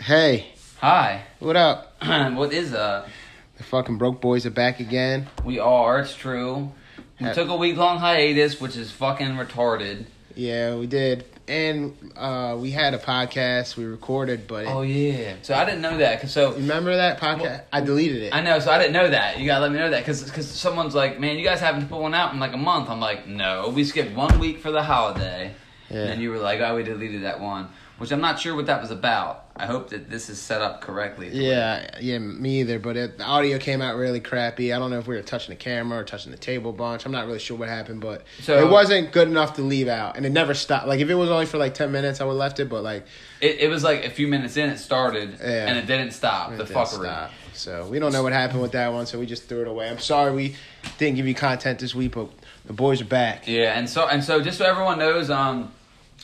Hey, Hi. what up? what is up? The fucking broke boys are back again. We are. It's true. We Ha- took a week long hiatus, which is fucking retarded. Yeah, we did. And uh, we had a podcast we recorded, but it, Oh yeah. So I didn't know that. 'cause so remember that podcast? I deleted it. I know. So I didn't know that. You gotta let me know that because because someone's like, man, you guys haven't put one out in like a month. I'm like, no, we skipped one week for the holiday. yeah. And you were like, oh, we deleted that one, which I'm not sure what that was about. I hope that this is set up correctly. yeah, yeah, me either. But it, the audio came out really crappy. I don't know if we were touching the camera or touching the table bunch. I'm not really sure what happened, but So- it wasn't good enough to leave out, and it never stopped. Like if it was only for like ten minutes, I would have left it. But like It, it was like a few minutes in, it started, Yeah. and it didn't stop. it the didn't fuckery. stop. So we don't know what happened with that one. So we just threw it away. I'm sorry we didn't give you content this week, but the boys are back. Yeah, and so and so, just so everyone knows, um,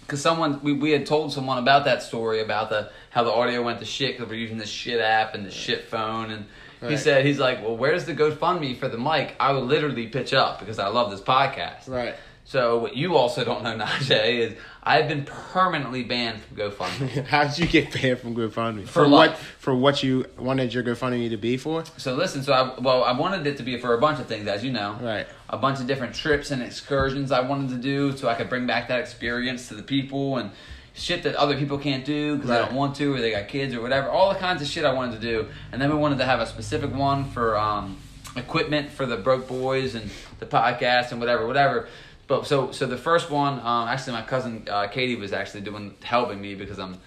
because someone we, we had told someone about that story about the how the audio went to shit because we're using this shit app and the shit phone, and he said he's like, well, where's the GoFundMe for the mic? I would literally pitch up because I love this podcast. Right. So what you also don't know, Najee, is I've been permanently banned from GoFundMe. How did you get banned from GoFundMe? For what? For what you wanted your GoFundMe to be for? so listen, so I well, I wanted it to be for a bunch of things, as you know. Right. a bunch of different trips and excursions I wanted to do so I could bring back that experience to the people and shit that other people can't do because they Right. don't want to or they got kids or whatever. All the kinds of shit I wanted to do. And then we wanted to have a specific one for um, equipment for the Broke Boys and the podcast and whatever, whatever. But so so the first one, um, actually my cousin uh, Katie was actually doing helping me because I'm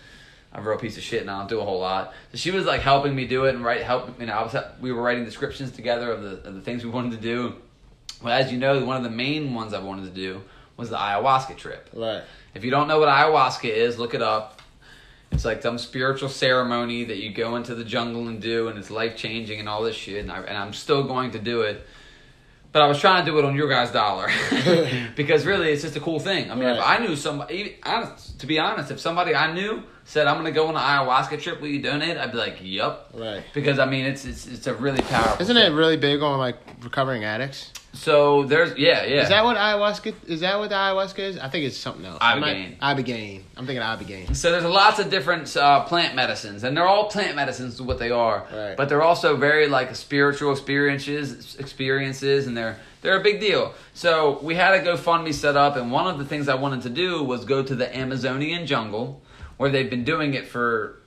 I'm a real piece of shit and I don't do a whole lot. So she was like helping me do it and write help. You know, I was we were writing descriptions together of the of the things we wanted to do. Well, as you know, one of the main ones I wanted to do was the ayahuasca trip. Right. If you don't know what ayahuasca is, look it up. It's like some spiritual ceremony that you go into the jungle and do, and it's life changing and all this shit. And, I, and I'm still going to do it. But I was trying to do it on your guys' dollar because really it's just a cool thing. I mean, if I knew somebody, honest, to be honest, if somebody I knew said I'm going to go on an ayahuasca trip, will you donate? I'd be like, yup. Right. Because I mean, it's it's it's a really powerful. Isn't it really big on like recovering addicts? So there's yeah yeah. Is that what ayahuasca? Is that what the ayahuasca is? I think it's something else. Ibogaine. Ibogaine. I'm thinking ibogaine. So there's lots of different uh, plant medicines, and they're all plant medicines is what they are. Right. But they're also very like spiritual experiences, experiences, and they're they're a big deal. So we had a GoFundMe set up, and one of the things I wanted to do was go to the Amazonian jungle, where they've been doing it for.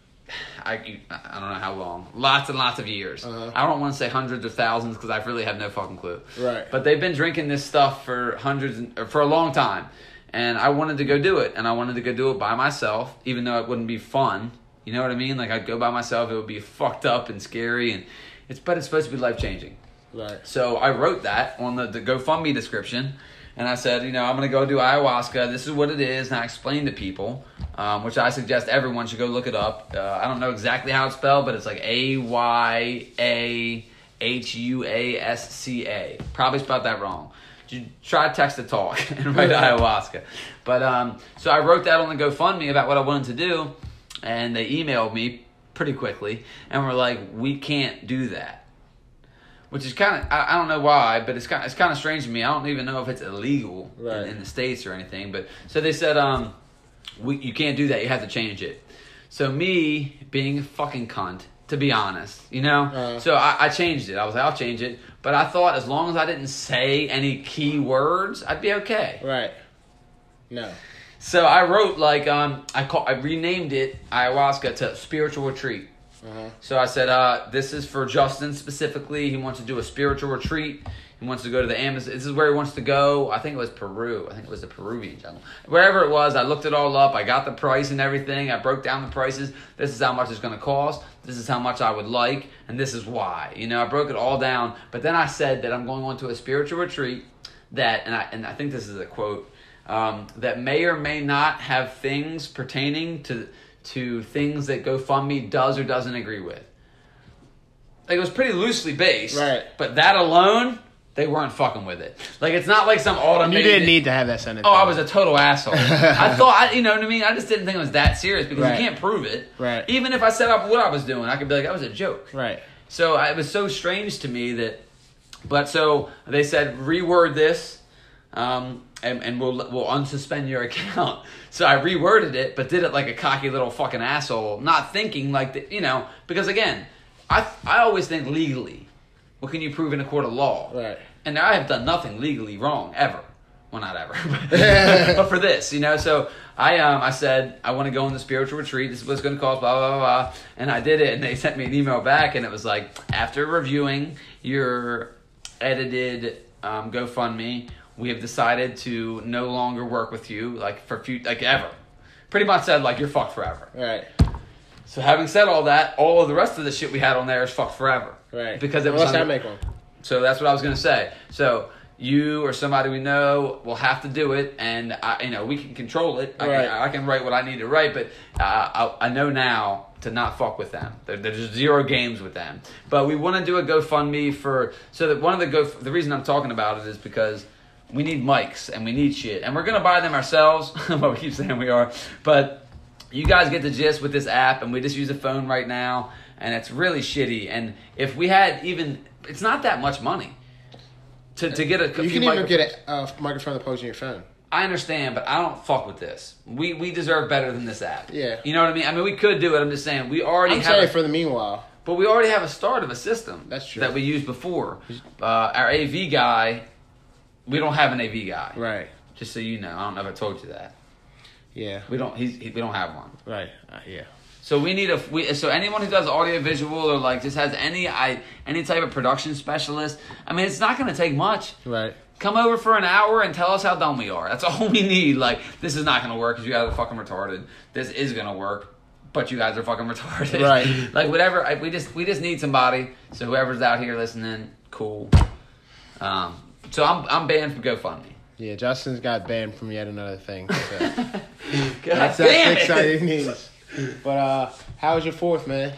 I, I don't know how long, lots and lots of years. Uh-huh. I don't want to say hundreds or thousands because I really have no fucking clue. Right. But they've been drinking this stuff for hundreds and, or for a long time, and I wanted to go do it, and I wanted to go do it by myself, even though it wouldn't be fun. You know what I mean? Like I'd go by myself, it would be fucked up and scary, and it's but it's supposed to be life changing. Right. So I wrote that on the, the GoFundMe description, and I said, you know, I'm gonna go do ayahuasca. This is what it is, and I explained to people, um, which I suggest everyone should go look it up. Uh, I don't know exactly how it's spelled, but it's like A Y A H U A S C A. Probably spelled that wrong. You try text to talk and write ayahuasca. But um, so I wrote that on the GoFundMe about what I wanted to do, and they emailed me pretty quickly and were like, "We can't do that." Which is kind of I, I don't know why, but it's kind it's kind of strange to me. I don't even know if it's illegal in, in the states or anything. But so they said, um, we you can't do that. You have to change it. So me being a fucking cunt, to be honest, you know. Uh. so I, I changed it. I was like, I'll change it. But I thought as long as I didn't say any key words, I'd be okay. Right. No. So I wrote like um I call I renamed it ayahuasca to spiritual retreat. Uh-huh. So I said, uh, this is for Justin specifically. He wants to do a spiritual retreat. He wants to go to the Amazon. This is where he wants to go. I think it was Peru. I think it was the Peruvian jungle. Wherever it was, I looked it all up. I got the price and everything. I broke down the prices. This is how much it's going to cost. This is how much I would like. And this is why. You know, I broke it all down. But then I said that I'm going on to a spiritual retreat that, and I, and I think this is a quote, um, that may or may not have things pertaining to to things that GoFundMe does or doesn't agree with. Like it was pretty loosely based, Right. But that alone, they weren't fucking with it. Like it's not like some automated. You didn't need to have that sentence. Oh, I was a total asshole. I thought, I, you know what I mean? I just didn't think it was that serious because Right. you can't prove it. Right. Even if I set up what I was doing, I could be like, that was a joke. Right. So I, it was so strange to me that, but so they said reword this, um, and, and we'll we'll unsuspend your account. So I reworded it, but did it like a cocky little fucking asshole, not thinking like that, you know, because again, I I always think legally, what can you prove in a court of law? Right. And I have done nothing legally wrong ever. Well, not ever, but, but for this, you know. So I um I said I want to go on the spiritual retreat. This is what's going to cost. Blah blah blah blah. And I did it, and they sent me an email back, and it was like after reviewing your edited um, GoFundMe, we have decided to no longer work with you like for few like ever. Pretty much said like you're fucked forever. Right. So having said all that, all of the rest of the shit we had on there is fucked forever. Right. Because it was Unless I make one. so that's what I was gonna say. So you or somebody we know will have to do it, and I, you know we can control it. I, Right. can, I can write what I need to write, but uh, I, I know now to not fuck with them. There, there's zero games with them. But we want to do a GoFundMe for so that one of the go. The reason I'm talking about it is because we need mics and we need shit, and we're gonna buy them ourselves. well, we keep saying we are, but you guys get the gist with this app, and we just use a phone right now, and it's really shitty. And if we had even, it's not that much money to, to get a. You can even get a uh, microphone that plugs in your phone. I understand, but I don't fuck with this. We we deserve better than this app. Yeah. you know what I mean. I mean, we could do it. I'm just saying we already I'm have. saying a- for the meanwhile. but we already have a start of a system. That's true. That we used before. Uh, our AV guy, we don't have an AV guy. Right. Just so you know, I don't know if I told you that. Yeah. We don't. He's, he, we don't have one. Right. Uh, yeah. So we need a we, so anyone who does audio visual or like just has any I any type of production specialist. I mean, it's not going to take much. Right. Come over for an hour and tell us how dumb we are. That's all we need. Like this is not going to work because you guys are fucking retarded. This is going to work, but you guys are fucking retarded. Right. like whatever. I, we just we just need somebody. So whoever's out here listening, cool. Um. So I'm I'm banned from GoFundMe. Yeah. Justin's got banned from yet another thing. So. God That's damn that it. exciting news. But uh, how was your fourth, man?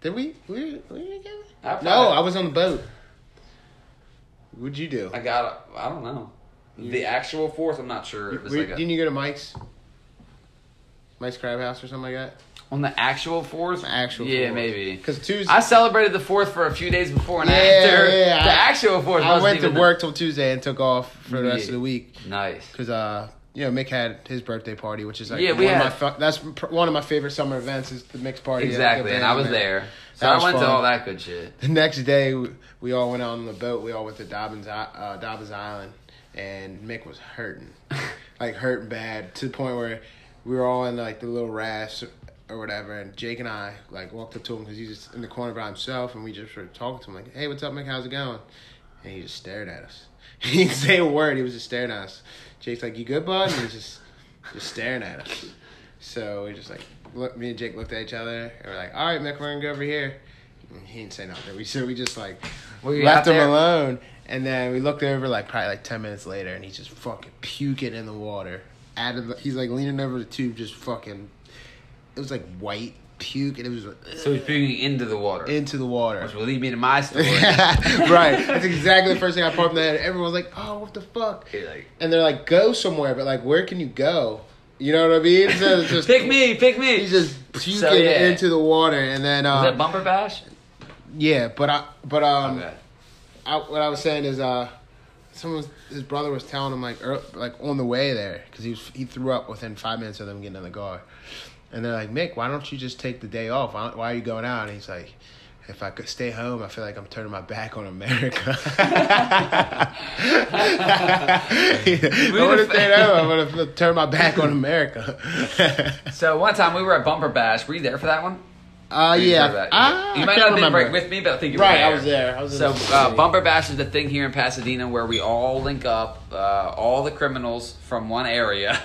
Did we? We were we together? I No, I was on the boat. What'd you do? I got. I don't know. The actual fourth, I'm not sure. It Were- like a- didn't you go to Mike's? Mike's Crab House or something like that? On the actual fourth? Actual Yeah, fourth. maybe. Because Tuesday, I celebrated the fourth for a few days before and Yeah, after. yeah, the I- actual fourth. I went to work till Tuesday and took off for the rest of the week. Nice. Because uh, you know, Mick had his birthday party, which is like Yeah, we one had- of my that's pr- one of my favorite summer events is the Mick's party. Exactly, and I was there. So That I went to all that good shit. The next day, we, we all went out on the boat. We all went to Dobbins, uh, Dobbins Island, and Mick was hurting, like hurting bad to the point where we were all in like the little rafts or whatever. And Jake and I like walked up to him because he's just in the corner by himself, and we just were talking to him like, "Hey, what's up, Mick? How's it going?" And he just stared at us. He didn't say a word. He was just staring at us. Jake's like, "You good, bud?" And he's just just staring at us. So we just like look. Me and Jake looked at each other, and we're like, "All right, Mick, we're gonna go over here." And he didn't say nothing. We so we just like you left him there? alone, and then we looked over like probably like ten minutes later, and he's just fucking puking in the water. Out of the, he's like leaning over the tube, just fucking. It was like white puke, and it was like, So he's puking into the water. into the water. which will lead me to my story. right. That's exactly the first thing I popped in the head. Everyone's like, "Oh, what the fuck?" Like, And they're like, "Go somewhere," but like, where can you go? You know what I mean? So it's just pick me, pick me. He's just puking So, yeah. into the water, and then Was uh, that bumper bash? yeah. But I, but um, okay. I, what I was saying is uh, someone was, his brother was telling him like ear like on the way there because he was he threw up within five minutes of them getting in the car, and they're like, Mick, why don't you just take the day off? Why, why are you going out? And he's like. If I could stay home, I feel like I'm turning my back on America. I want to stay home. I'm gonna turn my back on America. So one time we were at Bumper Bash. Were you there for that one? Uh, You yeah. heard that? Ah, you I might can't have been remember. right with me, but I think you were Right, there. I was there. I was so the uh. Bumper Bash is the thing here in Pasadena where we all link up. Uh, all the criminals from one area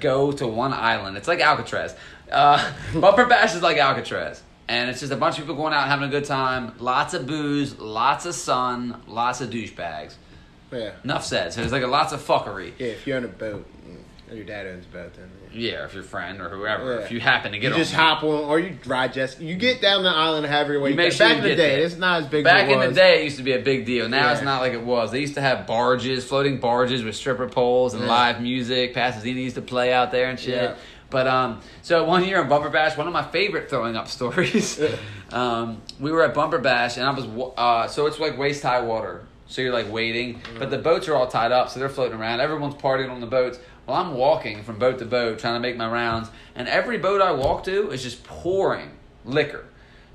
go to one island. It's like Alcatraz. Uh, Bumper Bash is like Alcatraz. And it's just a bunch of people going out having a good time. Lots of booze, lots of sun, lots of douchebags. Yeah. Enough said. So there's like a lots of fuckery. Yeah, if you're on a boat, or your dad owns a boat, then yeah. Yeah, if your friend or whoever, Yeah. if you happen to get you on just one. hop on, or you ride jet. You get down the island however way You make sure Back in the day, there. it's not as big. Back as in the day, it used to be a big deal. Now it's not like it was. They used to have barges, floating barges with stripper poles and Yeah. live music. Pasadena used to play out there and shit. But um, so one year in Bumper Bash, one of my favorite throwing up stories. um, we were at Bumper Bash, and I was uh, so it's like waist high water. So you're like waiting, but the boats are all tied up, so they're floating around. Everyone's partying on the boats. Well, I'm walking from boat to boat, trying to make my rounds, and every boat I walk to is just pouring liquor.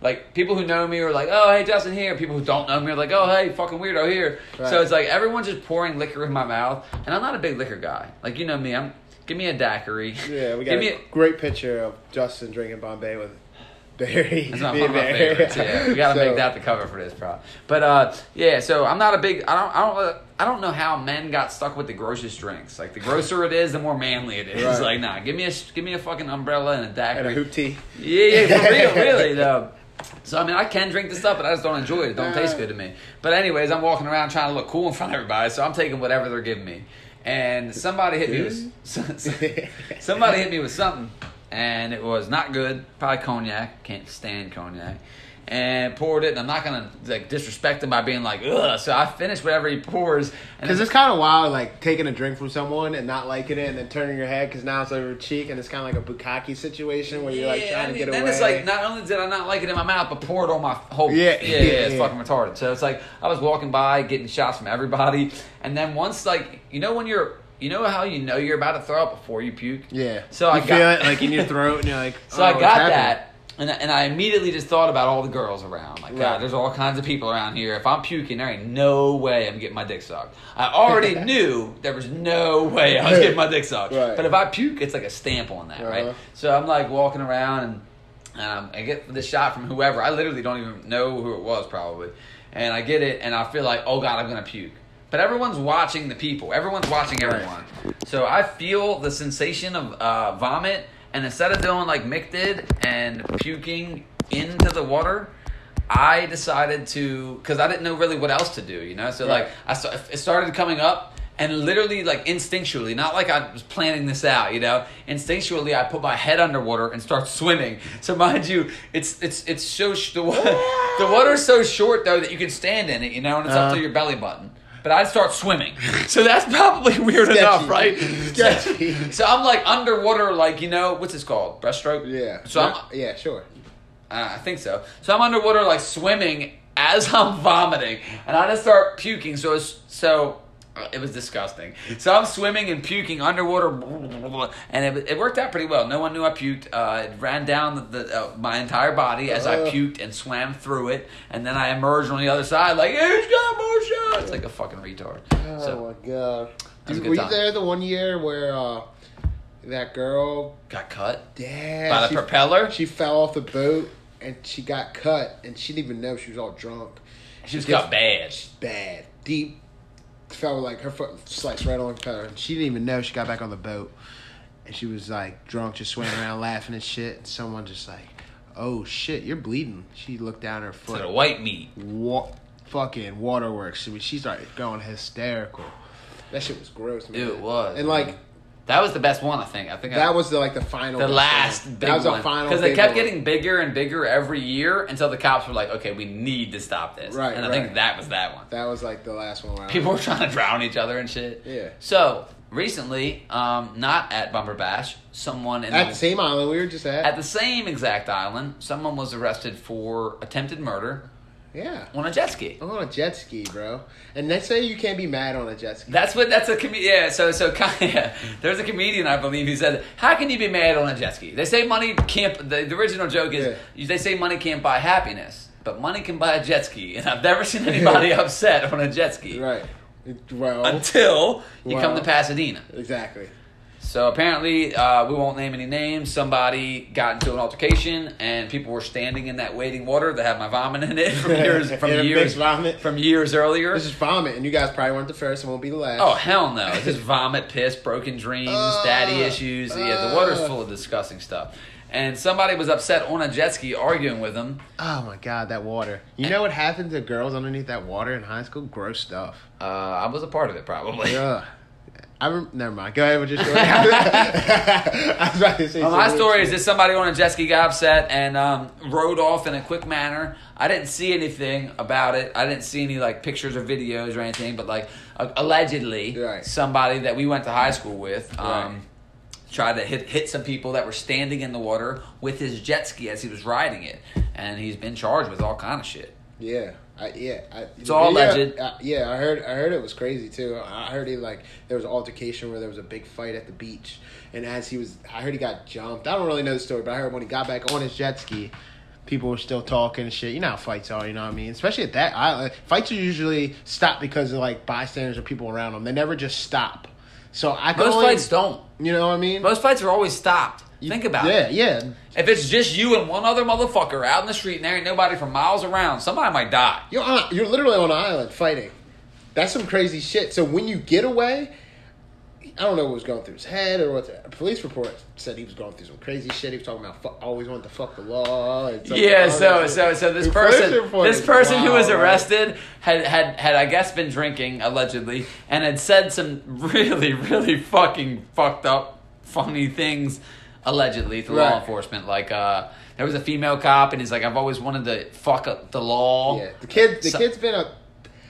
Like people who know me are like, "Oh, hey, Justin here." People who don't know me are like, "Oh, hey, fucking weirdo here." Right. So it's like everyone's just pouring liquor in my mouth, and I'm not a big liquor guy. Like you know me, I'm give me a daiquiri. Yeah, we got give me a great picture of Justin drinking Bombay with Barry. That's not one of my favorites. Yeah, we gotta So, make that the cover for this, bro. But uh, yeah, so I'm not a big. I don't. I don't. uh, I don't know how men got stuck with the grossest drinks. Like the grosser it is, the more manly it is. Right. Like, nah, give me a give me a fucking umbrella and a daiquiri And a hoop tee. Yeah, yeah, for real, really though. So I mean, I can drink the stuff, but I just don't enjoy it. It don't taste good to me. But anyways, I'm walking around trying to look cool in front of everybody, so I'm taking whatever they're giving me. And somebody hit me with somebody hit me with something, and it was not good. Probably cognac. Can't stand cognac. And poured it, and I'm not gonna like disrespect him by being like, ugh. So I finished whatever he pours, Because it's kind of wild, like taking a drink from someone and not liking it, and then turning your head because now it's over your cheek, and it's kind of like a bukkake situation where you're like Yeah, trying I to mean, get then away. it's like not only did I not like it in my mouth, but poured on my whole. Yeah, yeah, yeah, yeah, it's fucking retarded. So it's like I was walking by, getting shots from everybody, and then once like you know when you're, you know how you know you're about to throw up before you puke. yeah. So you I feel it like in your throat, and you're like, So oh, I got that, and and I immediately just thought about all the girls around. Like, Right. God, there's all kinds of people around here. If I'm puking, there ain't no way I'm getting my dick sucked. I already knew there was no way I was getting my dick sucked. Right. But if I puke, it's like a stamp on that, right? Uh-huh. So I'm like walking around and um, I get this shot from whoever. I literally don't even know who it was, probably. And I get it, and I feel like, oh God, I'm gonna puke. But everyone's watching the people. Everyone's watching everyone. So I feel the sensation of uh, vomit, and instead of doing like Mick did and puking into the water, I decided to because I didn't know really what else to do. You know, so like I it started coming up, and literally like instinctually, not like I was planning this out. You know, instinctually, I put my head underwater and start swimming. So mind you, it's it's it's so sh- the, water, the water's so short though that you can stand in it. You know, and it's up Uh-huh. to your belly button. But I'd start swimming, so that's probably weird enough, right? Sketchy. So I'm like underwater, like you know what's this called, breaststroke. Yeah. So I'm, yeah, sure. uh, I think so. So I'm underwater, like swimming as I'm vomiting, and I just start puking. So it's so it was disgusting. So I'm swimming and puking underwater, and it, it worked out pretty well. No one knew I puked. Uh, it ran down the, the, uh, my entire body as I puked and swam through it, and then I emerged on the other side like, "Who's got more shots?" Like a fucking retard. Oh so my god. Dude, were you time. there the one year where uh, that girl, got cut yeah, by the she, propeller. she fell off the boat and she got cut, and she didn't even know she was all drunk. She just got bad. Bad, deep. Fell like her foot sliced right on the propeller, she didn't even know she got back on the boat, and she was like drunk, just swimming around laughing and shit. And someone just like, "Oh shit, you're bleeding." She looked down her To foot. the white meat. What? fucking waterworks. She, she started going hysterical. That shit was gross. Man. It was, and like That was the best one, I think. I think I, that was the like the final. the last one. big that was one a final because they kept one. getting bigger and bigger every year until the cops were like, "Okay, we need to stop this." Right, and I right. think that was that one. That was like the last one. Where I People were trying to drown each other and shit. Yeah. So recently, um, not at Bumper Bash, someone in at the, the same island we were just at. at the same exact island, someone was arrested for attempted murder yeah, on a jet ski. I'm on a jet ski, bro. And they say you can't be mad on a jet ski. That's what. That's a com- yeah. So so yeah. There's a comedian I believe who said, "How can you be mad on a jet ski?" They say money can't. The, the original joke is they say money can't buy happiness, but money can buy a jet ski. And I've never seen anybody upset on a jet ski right. Well, until you come to Pasadena. exactly. So apparently, uh, we won't name any names. Somebody got into an altercation, and people were standing in that waiting water that had my vomit in it from years from Yeah, years vomit. from years earlier. This is vomit, and you guys probably weren't the first and won't be the last. Oh hell no! It's just vomit, piss, broken dreams, Uh, daddy issues. yeah, the water's uh. full of disgusting stuff. And somebody was upset on a jet ski arguing with him. Oh my god, that water. You know what happened to girls underneath that water in high school? Gross stuff. Uh, I was a part of it probably. Ugh. I rem- never mind. Go ahead with your story. I was about to say Well, my story is just somebody on a jet ski got upset and um, rode off in a quick manner. I didn't see anything about it. I didn't see any like pictures or videos or anything. But like uh, allegedly, Right. somebody that we went to high school with um, Right. tried to hit hit some people that were standing in the water with his jet ski as he was riding it, and he's been charged with all kind of shit. Yeah, I, yeah. I, It's all yeah, alleged. uh, yeah, I heard. I heard it was crazy too. I heard he like there was an altercation where there was a big fight at the beach, and as he was, I heard he got jumped. I don't really know the story, but I heard when he got back on his jet ski, people were still talking and shit. You know how fights are. You know what I mean? Especially at that island, fights are usually stop because of like bystanders or people around them. They never just stop. So I Most only, fights don't. You know what I mean? Most fights are always stopped. Think about yeah, it. Yeah, If it's just you and one other motherfucker out in the street and there ain't nobody for miles around, somebody might die. You're on, you're literally on an island fighting. That's some crazy shit. So when you get away, I don't know what was going through his head or what. The police report said he was going through some crazy shit. He was talking about fuck, always wanted to fuck the law. Yeah, so so so this person this is person who was arrested had had had I guess been drinking allegedly and had said some really really fucking fucked up funny things allegedly to law enforcement like uh there was a female cop and he's like I've always wanted to fuck up the law. Yeah, the kid. The So- kid's been a.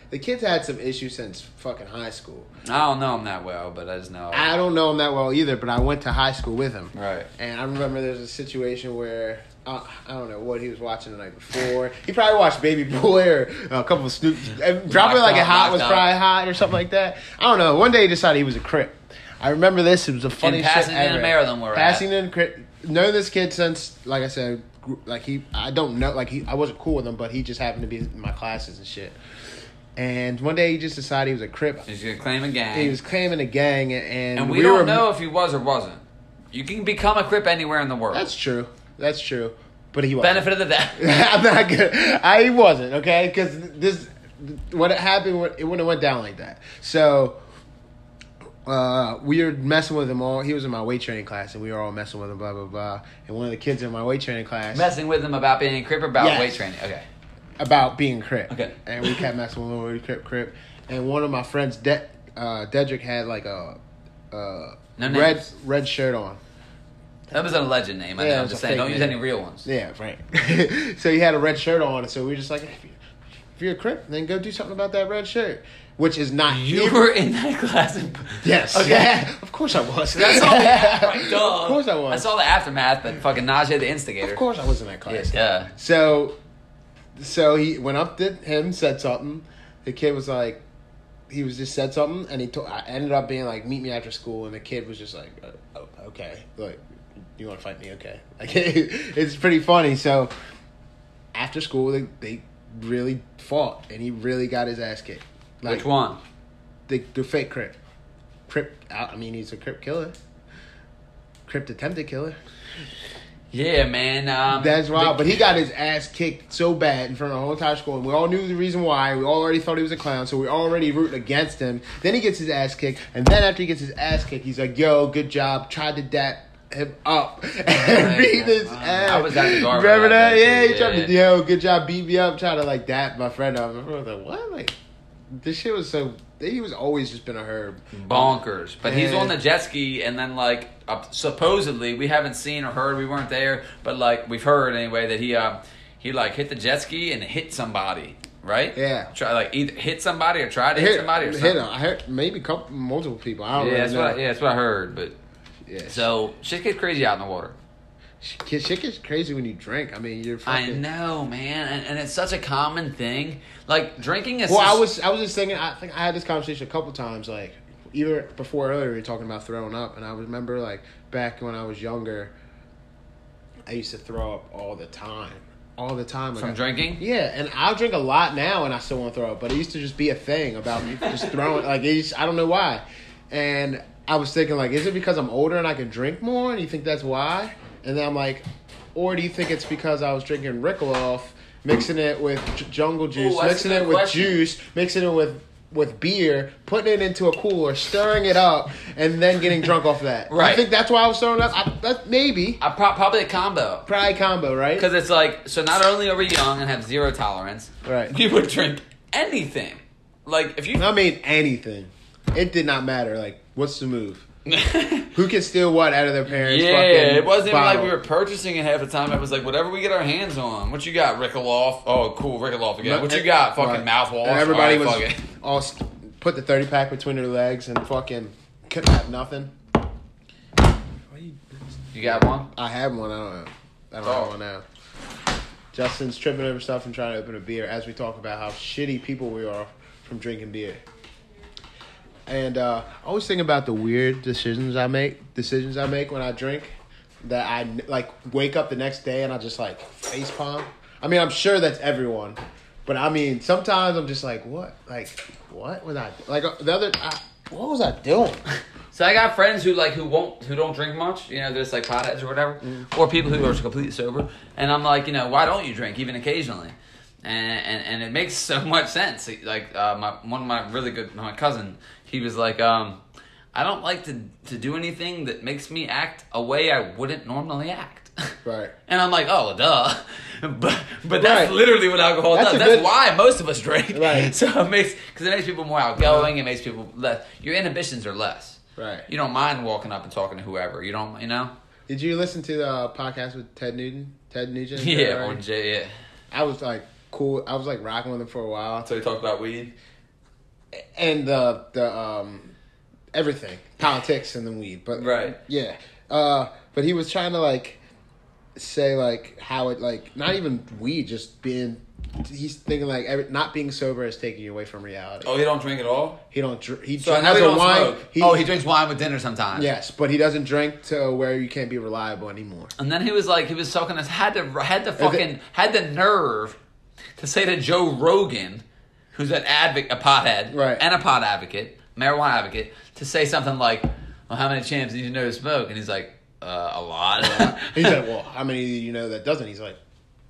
The kid's had some issues since fucking high school. I don't know him that well, but I just know I don't know him that well either, but I went to high school with him. Right. And I remember there was a situation where uh, I don't know what he was watching the night before. He probably watched Baby Boy or a couple of Snoop. Dropping like a hot was probably hot or something like that. I don't know. One day he decided he was a crip. I remember this. It was the funniest shit Pasadena, ever. Maryland, we're at. Pasadena, crip. Know this kid since, like I said, like he. I don't know. Like he, I wasn't cool with him, but he just happened to be in my classes and shit. And one day he just decided he was a crip. he's gonna claim a gang. He was claiming a gang, and, and we, we don't were, know if he was or wasn't. You can become a crip anywhere in the world. That's true. That's true. But he wasn't. benefit of the doubt. I'm not good. I he wasn't okay because this what happened. It wouldn't have went down like that. So uh, we were messing with him all. He was in my weight training class, and we were all messing with him. Blah blah blah. And one of the kids in my weight training class Messing with him about being a crip or about Yes. weight training. Okay. about being crip. Okay. And we kept messing with him. We crip crip. And one of my friends, De- uh, Dedrick, had like a. Uh, No red names. red shirt on. That was an alleged name. I Yeah, know. it I'm was just a saying, fake don't use name. any real ones. Yeah, right. so he had a red shirt on, and so we were just like, if, you, if you're a crip, then go do something about that red shirt, which is not You were in that class. And, Yes. Okay. of course I was. That's all. Right, duh. Of course I was. I saw the aftermath, but fucking Najee the instigator. Of course I was in that class. Yeah. So, so he went up to him, said something. The kid was like, he was just said something, and he told. I ended up being like, meet me after school, and the kid was just like, uh, oh, okay, like, you want to fight me? Okay, like, it's pretty funny. So, after school, they, they really fought, and he really got his ass kicked. Like, Which one? The, the fake Crip. Crip, I mean, he's a Crip killer. Crip attempted killer. Yeah, man. Um, That's wild. the- But he got his ass kicked so bad in front of the whole entire school. And we all knew the reason why. We already thought he was a clown, so we already rooting against him. Then he gets his ass kicked. And then after he gets his ass kicked, he's like, yo, good job. Tried to dap him up and beat his ass. I was at the Remember that that? Yeah, he tried to, yo, good job. Beat me up. Trying to like dap my friend up. Friend was like, what? Like, this shit was so. He was always just been a herb. bonkers. But he's on the jet ski, and then like uh, supposedly we haven't seen or heard. We weren't there, but like we've heard anyway that he uh he like hit the jet ski and hit somebody. Right? Yeah. Try like either hit somebody or try to hit, Hit, somebody or hit something. him. I heard maybe couple, multiple people. I don't Yeah, really that's know. what I, yeah, that's what I heard. But Yeah. so shit gets crazy out in the water. Shit, gets crazy when you drink. I mean, you're I fucking. know, man, and, and it's such a common thing. Like drinking is. Well, I was I was just thinking. I think I had this conversation a couple times. Like either before or earlier, we were talking about throwing up, and I remember like back when I was younger, I used to throw up all the time, all the time. Like, from I- drinking. Yeah, and I'll drink a lot now, and I still want to throw up. But it used to just be a thing about me just throwing. Like I don't know why. And I was thinking, like, is it because I'm older and I can drink more? And you think that's why? And then I'm like, or do you think it's because I was drinking Rickaloff, mixing it with j- Jungle Juice, Ooh, mixing it with question. juice, mixing it with with beer, putting it into a cooler, stirring it up, and then getting drunk off that. Right. I think that's why I was throwing up. I, that maybe I pro- probably a combo. probably combo, right? Because it's like, so not only are we young and have zero tolerance, Right. we would drink anything. Like, if you. I mean anything. It did not matter. Like, what's the move? Who can steal what out of their parents? yeah, fucking it wasn't even like we were purchasing it half the time. It was like, whatever we get our hands on. What you got, Rickaloff? Oh, cool, Rickaloff again. What you got? Fucking Right. mouthwash? And everybody All was fuck it. all st- put the thirty pack between their legs and fucking couldn't have nothing. You got one? I have one. I don't know. I don't Oh. have one now. Justin's tripping over stuff and trying to open a beer as we talk about how shitty people we are from drinking beer. And uh, I always think about the weird decisions I make. Decisions I make when I drink. That I like wake up the next day and I just like face palm. I mean, I'm sure that's everyone, but I mean, sometimes I'm just like, what? Like, what was I like? The other, I, what was I doing? So I got friends who like who won't who don't drink much, you know, there's like potheads or whatever, or people who are completely sober. And I'm like, you know, why don't you drink even occasionally? And and, and it makes so much sense. Like uh, my one of my really good my cousin, he was like, um, I don't like to to do anything that makes me act a way I wouldn't normally act. Right. And I'm like, oh, duh. But but that's Right. literally what alcohol That's does. That's good- why most of us drink. Right. So it makes because it makes people more outgoing. It makes people less. Your inhibitions are less. Right. You don't mind walking up and talking to whoever. You don't. You know. Did you listen to the uh, podcast with Ted Newton? Ted Nugent. Yeah. Right? On J. Yeah. I was like cool. I was like rocking with him for a while, So you talked about weed. And the the um everything, politics and the weed. But Right. yeah. Uh, but he was trying to like say like how it like not even weed, just being. He's thinking like every, not being sober is taking you away from reality. Oh, he don't drink at all. He don't. drink He So I has he a don't wine. smoke. oh, he drinks wine with dinner sometimes. Yes, but he doesn't drink to where you can't be reliable anymore. And then he was like, he was talking us had to had the fucking had the nerve to say to Joe Rogan, who's an advocate, a pothead, Right. and a pot advocate, marijuana advocate, to say something like, "Well, how many champs do you know to smoke?" And he's like, uh, "A lot, He said, "Well, how many do you know that doesn't?" He's like,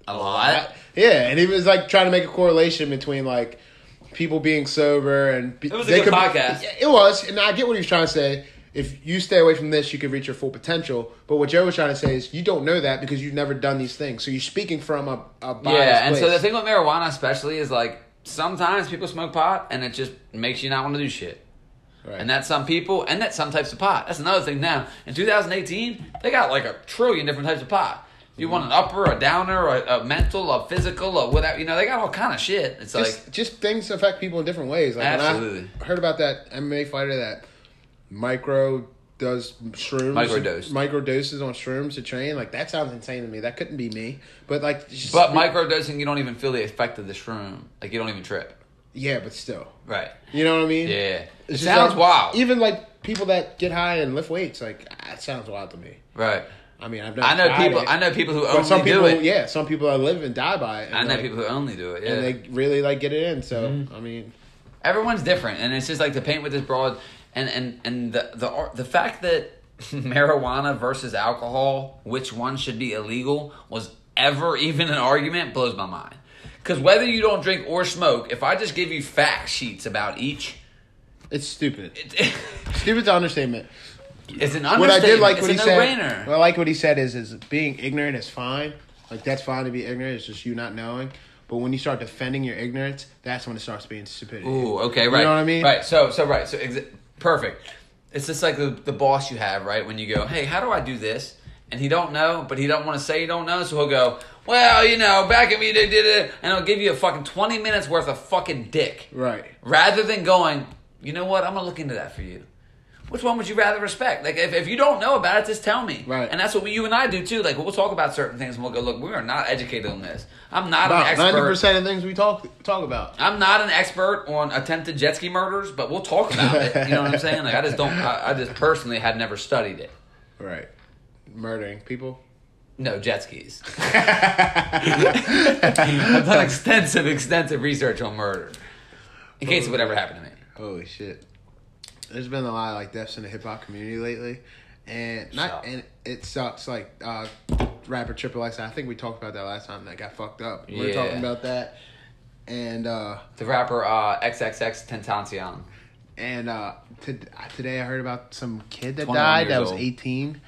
a lot." Yeah, and he was like trying to make a correlation between like people being sober and be- It was a they good could podcast. It was, and I get what he was trying to say. If you stay away from this, you could reach your full potential. But what Joe was trying to say is, you don't know that because you've never done these things. So you're speaking from a, a biased Yeah, and so the thing with marijuana, especially, is like sometimes people smoke pot, and it just makes you not want to do shit. Right. And that's some people, and that's some types of pot. That's another thing now. In 2018, they got like a trillion different types of pot. You want an mm-hmm. upper, a downer, a, a mental, a physical, or whatever. You know, they got all kind of shit. It's just, like, just things affect people in different ways. Like Absolutely. I heard about that MMA fighter that micro does shrooms, Microdose. micro doses on shrooms to train. Like that sounds insane to me. That couldn't be me. But like, just, but microdosing, you don't even feel the effect of the shroom. Like, you don't even trip. yeah, but still, Right. you know what I mean? Yeah. It just sounds like- wild. Even like people that get high and lift weights, like that sounds wild to me. right. I mean, I've never I know tried people. it, I know people who only some do people, it. yeah, some people that live and die by it. and, I know like, people who only do it. Yeah. and they really like get it in. So Mm-hmm. I mean, everyone's different and it's just like to paint with this broad and and and the the the fact that marijuana versus alcohol which one should be illegal was ever even an argument blows my mind because whether you don't drink or smoke if i just give you fact sheets about each it's stupid. it, Stupid's an understatement. it's an understatement. what I did like it's what he said. What I like what he said is is being ignorant is fine. Like that's fine to be ignorant. It's just you not knowing. But when you start defending your ignorance, that's when it starts being stupidity. Ooh, okay, right. You know what I mean? Right. So, so right. So, exa- perfect. It's just like the, the boss you have, right? When you go, hey, how do I do this? And he don't know, but he don't want to say he don't know, so he'll go, well, you know, back at me, they did it, and he'll give you a fucking twenty minutes worth of fucking dick, Right. rather than going, you know what? I'm gonna look into that for you. Which one would you rather respect? Like, if, if you don't know about it, just tell me. Right. And that's what we, you and I do too. Like, we'll talk about certain things, and we'll go, look, we are not educated on this. I'm not an expert. ninety percent of things we talk talk about. I'm not an expert on attempted jet ski murders, but we'll talk about it. You know what I'm saying? Like I just don't. I, I just personally have never studied it. Right. Murdering people. No jet skis. I've done extensive, extensive research on murder. In case it would ever happen to me. Holy shit. There's been a lot of like deaths in the hip hop community lately. And not and it sucks like uh rapper Triple X, I think we talked about that last time that got fucked up. We were Yeah. talking about that. And uh The rapper uh, XXXTentacion. and uh to, today I heard about some kid that 21 died that years was old. 18.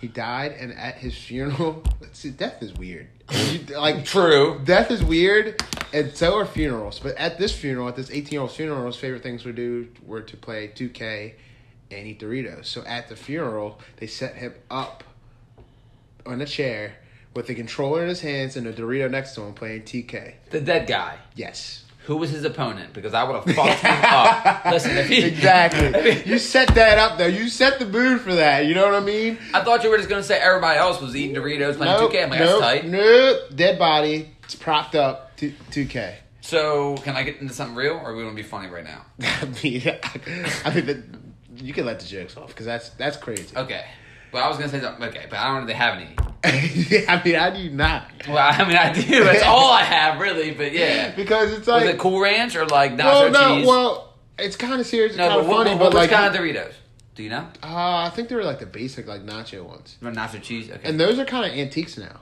He died and at his funeral, see death is weird. You- like True. Death is weird, and so are funerals. But at this funeral, at this 18 year old's funeral, his favorite things to do were to play 2K and eat Doritos. So at the funeral, they set him up on a chair with the controller in his hands and a Dorito next to him playing 2K. The dead guy. Yes. Who was his opponent because I would have fucked him up. Listen, if he exactly. you set that up though. You set the mood for that. You know what I mean? I thought you were just gonna say everybody else was eating Doritos playing Nope, 2K. I'm like, nope, that's tight. nope. Dead body. It's propped up. Two two K. So can I get into something real, or are we gonna be funny right now? I mean, I mean, the, you can let the jokes off because that's that's crazy. Okay. But I was gonna say something. Okay, but I don't really have any. I mean, I do not Well, I mean, I do. That's all I have, really. But yeah. because it's Was like it Cool Ranch or like nacho well, no, cheese? well, it's kind of serious, no, kind but of what, funny, what, but like, kind of Doritos? Do you know? uh, I think they were like the basic like nacho ones, Or nacho cheese? Okay. and those are kind of antiques now.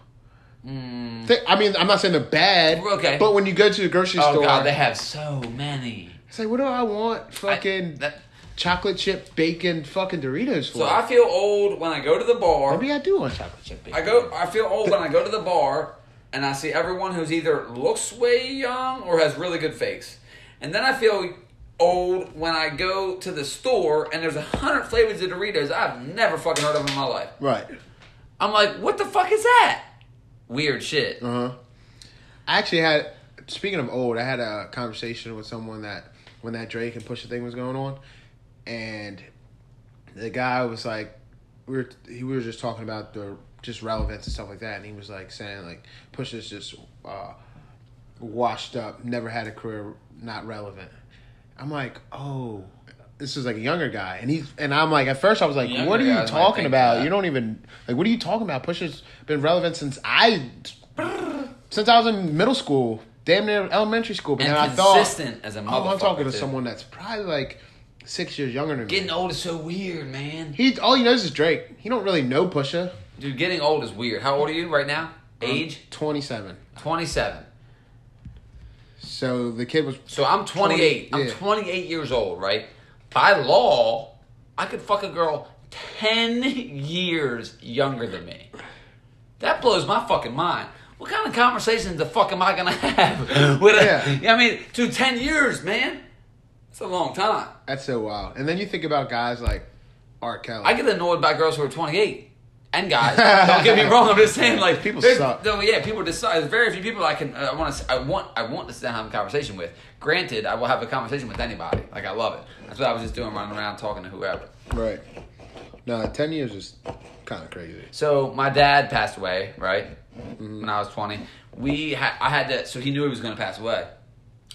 Mm. Th- I mean, I'm not saying they're bad, Okay. but when you go to the grocery Oh store, god, they have so many. it's like, what do I want? Fucking I, that, chocolate chip bacon fucking Doritos for? so I feel old when I go to the bar. maybe I do want chocolate chip bacon. I go. I feel old when I go to the bar and I see everyone who's either looks way young or has really good face, and then I feel old when I go to the store and there's a hundred flavors of Doritos I've never fucking heard of in my life. right. I'm like, what the fuck is that? Weird shit. Uh huh. I actually had. Speaking of old, I had a conversation with someone that when that Drake and Pusha thing was going on, and the guy was like, we were he we were just talking about the just relevance and stuff like that, and he was like saying like Pusha's just uh, washed up, never had a career, not relevant. I'm like, oh. This is like a younger guy, and he's and I'm like, at first I was like, "What are you talking about? You don't even like. What are you talking about? Pusha's been relevant since I since I was in middle school, damn near elementary school. But And then I thought, as a oh, I'm talking to too. someone that's probably like six years younger than me. Getting old is so weird, man. He all he knows is Drake. He don't really know Pusha. Dude, getting old is weird. How old are you right now? Age? Twenty seven. 27. So the kid was So I'm 28. 20 I'm 28 years old, right? By law, I could fuck a girl 10 years younger than me. That blows my fucking mind. What kind of conversations the fuck am I gonna have with a? Yeah. I mean, to 10 years, man. It's a long time. that's so wild. And then you think about guys like R. Kelly. I get annoyed by girls who are 28 and guys. Don't get me wrong. I'm just saying, like People suck. No, yeah, people decide. There's very few people I can. Uh, I want to. I want. I want to sit down and have a conversation with. Granted, I will have a conversation with anybody. Like I love it. That's what I was just doing, running around talking to whoever. right. No, ten years is kind of crazy. So my dad passed away, right? Mm-hmm. When I was 20, we had. I had to. So he knew he was going to pass away.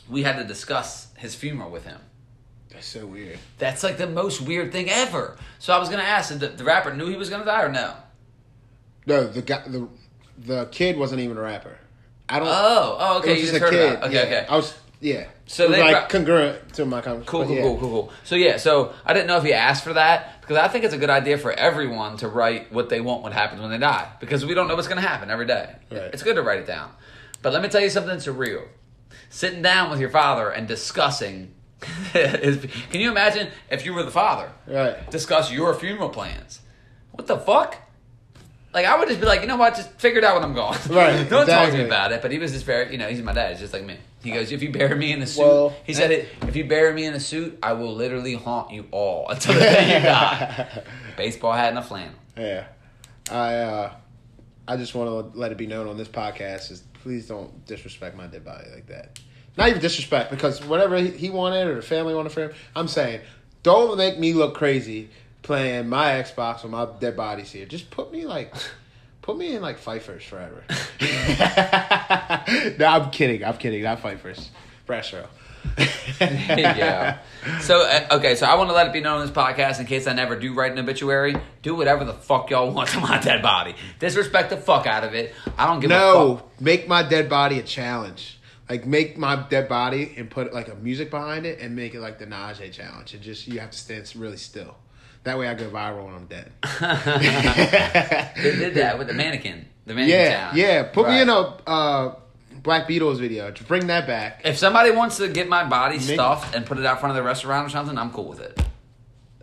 We had to discuss his funeral with him. That's so weird. That's like the most weird thing ever. So I was going to ask, did the, the rapper knew he was going to die or no? No, the guy, the the kid wasn't even a rapper. I don't. Oh, oh, it okay. was You just just a heard kid. about. it. Okay, yeah. okay. I was yeah. So they like congruent to my conversation. Cool, cool, cool, cool, cool. So yeah, so I didn't know if he asked for that because I think it's a good idea for everyone to write what they want what happens when they die because we don't know what's going to happen every day. Right. It's good to write it down. But let me tell you something surreal. Sitting down with your father and discussing can you imagine if you were the father? Right. Discuss your funeral plans. What the fuck? Like I would just be like, you know what, just figured out when I'm going. Right, Don't talk to me about it. But he was just very, you know, he's my dad. He's just like me. He goes, if you bury me in a suit, Well, he said it. If you bury me in a suit, I will literally haunt you all until the day you die. Baseball hat and a flannel. Yeah. I uh I just want to let it be known on this podcast is please don't disrespect my dead body like that. Not even disrespect because whatever he- he wanted or the family wanted for him, I'm saying don't make me look crazy playing my Xbox with my dead body's here. Just put me like put me in like Fifers forever. no, I'm kidding. I'm kidding. Not Fifers. Fresh row. yeah. So uh, okay, so I want to let it be known on this podcast in case I never do write an obituary. Do whatever the fuck y'all want to my dead body. Disrespect the fuck out of it. I don't give a No, fuck. make my dead body a challenge. Like make my dead body and put like a music behind it and make it like the Najee challenge. And just you have to stand really still. That way I go viral when I'm dead. They did that with the mannequin. The mannequin yeah, challenge. yeah. Put me in a uh, Black Beatles video. Just bring that back. If somebody wants to get my body Make- stuffed and put it out front of the restaurant or something, I'm cool with it.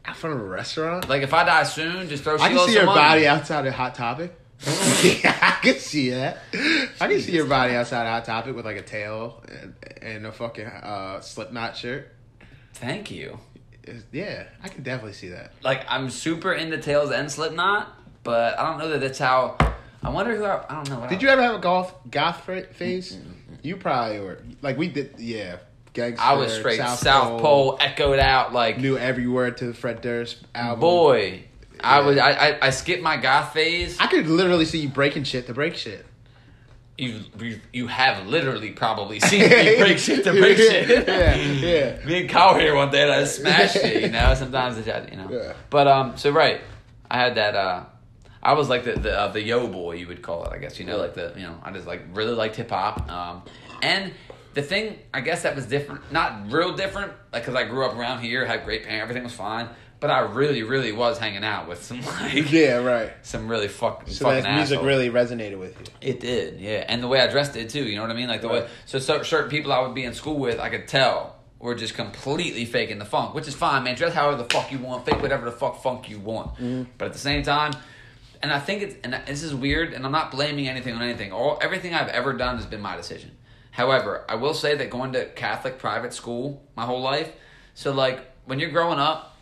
Out front of a restaurant. Like if I die soon, just throw I can see your body outside of Hot Topic. I can see that. I can see your body outside Hot Topic with like a tail and, and a fucking uh, Slipknot shirt. Thank you. It's- Yeah, I can definitely see that. Like I'm super into Tails and Slipknot, but I don't know that that's how. I wonder who I, I don't know. What Did I- you ever have a golf goth phase? You probably were like we did. Yeah, Gangster, I was straight South South, Pole. Pole. echoed out like Knew every word to the Fred Durst album. boy. I was I, I I skipped my goth phase. I could literally see you breaking shit to break shit. You you, you have literally probably seen me break shit to break shit. yeah, yeah. Me and Kyle were here one day and I smashed it, you know. Sometimes it's you know. Yeah. But um, so right, I had that. uh I was like the the, uh, the yo boy, you would call it, I guess. You know, like the you know, I just like really liked hip hop. Um, and the thing, I guess that was different, not real different, like because I grew up around here, had great parents, everything was fine. But I really, really was hanging out with some like Yeah, right. some really fuck, So fucking that music really resonated with you. It did, yeah, and the way I dressed it too. You know what I mean? Like the way. So, so certain people I would be in school with, I could tell were just completely faking the funk, which is fine, man. Dress however the fuck you want, fake whatever the fuck funk you want. Mm-hmm. But at the same time, and I think it's and this is weird, and I'm not blaming anything on anything. All everything I've ever done has been my decision. However, I will say that going to Catholic private school my whole life, so like when you're growing up,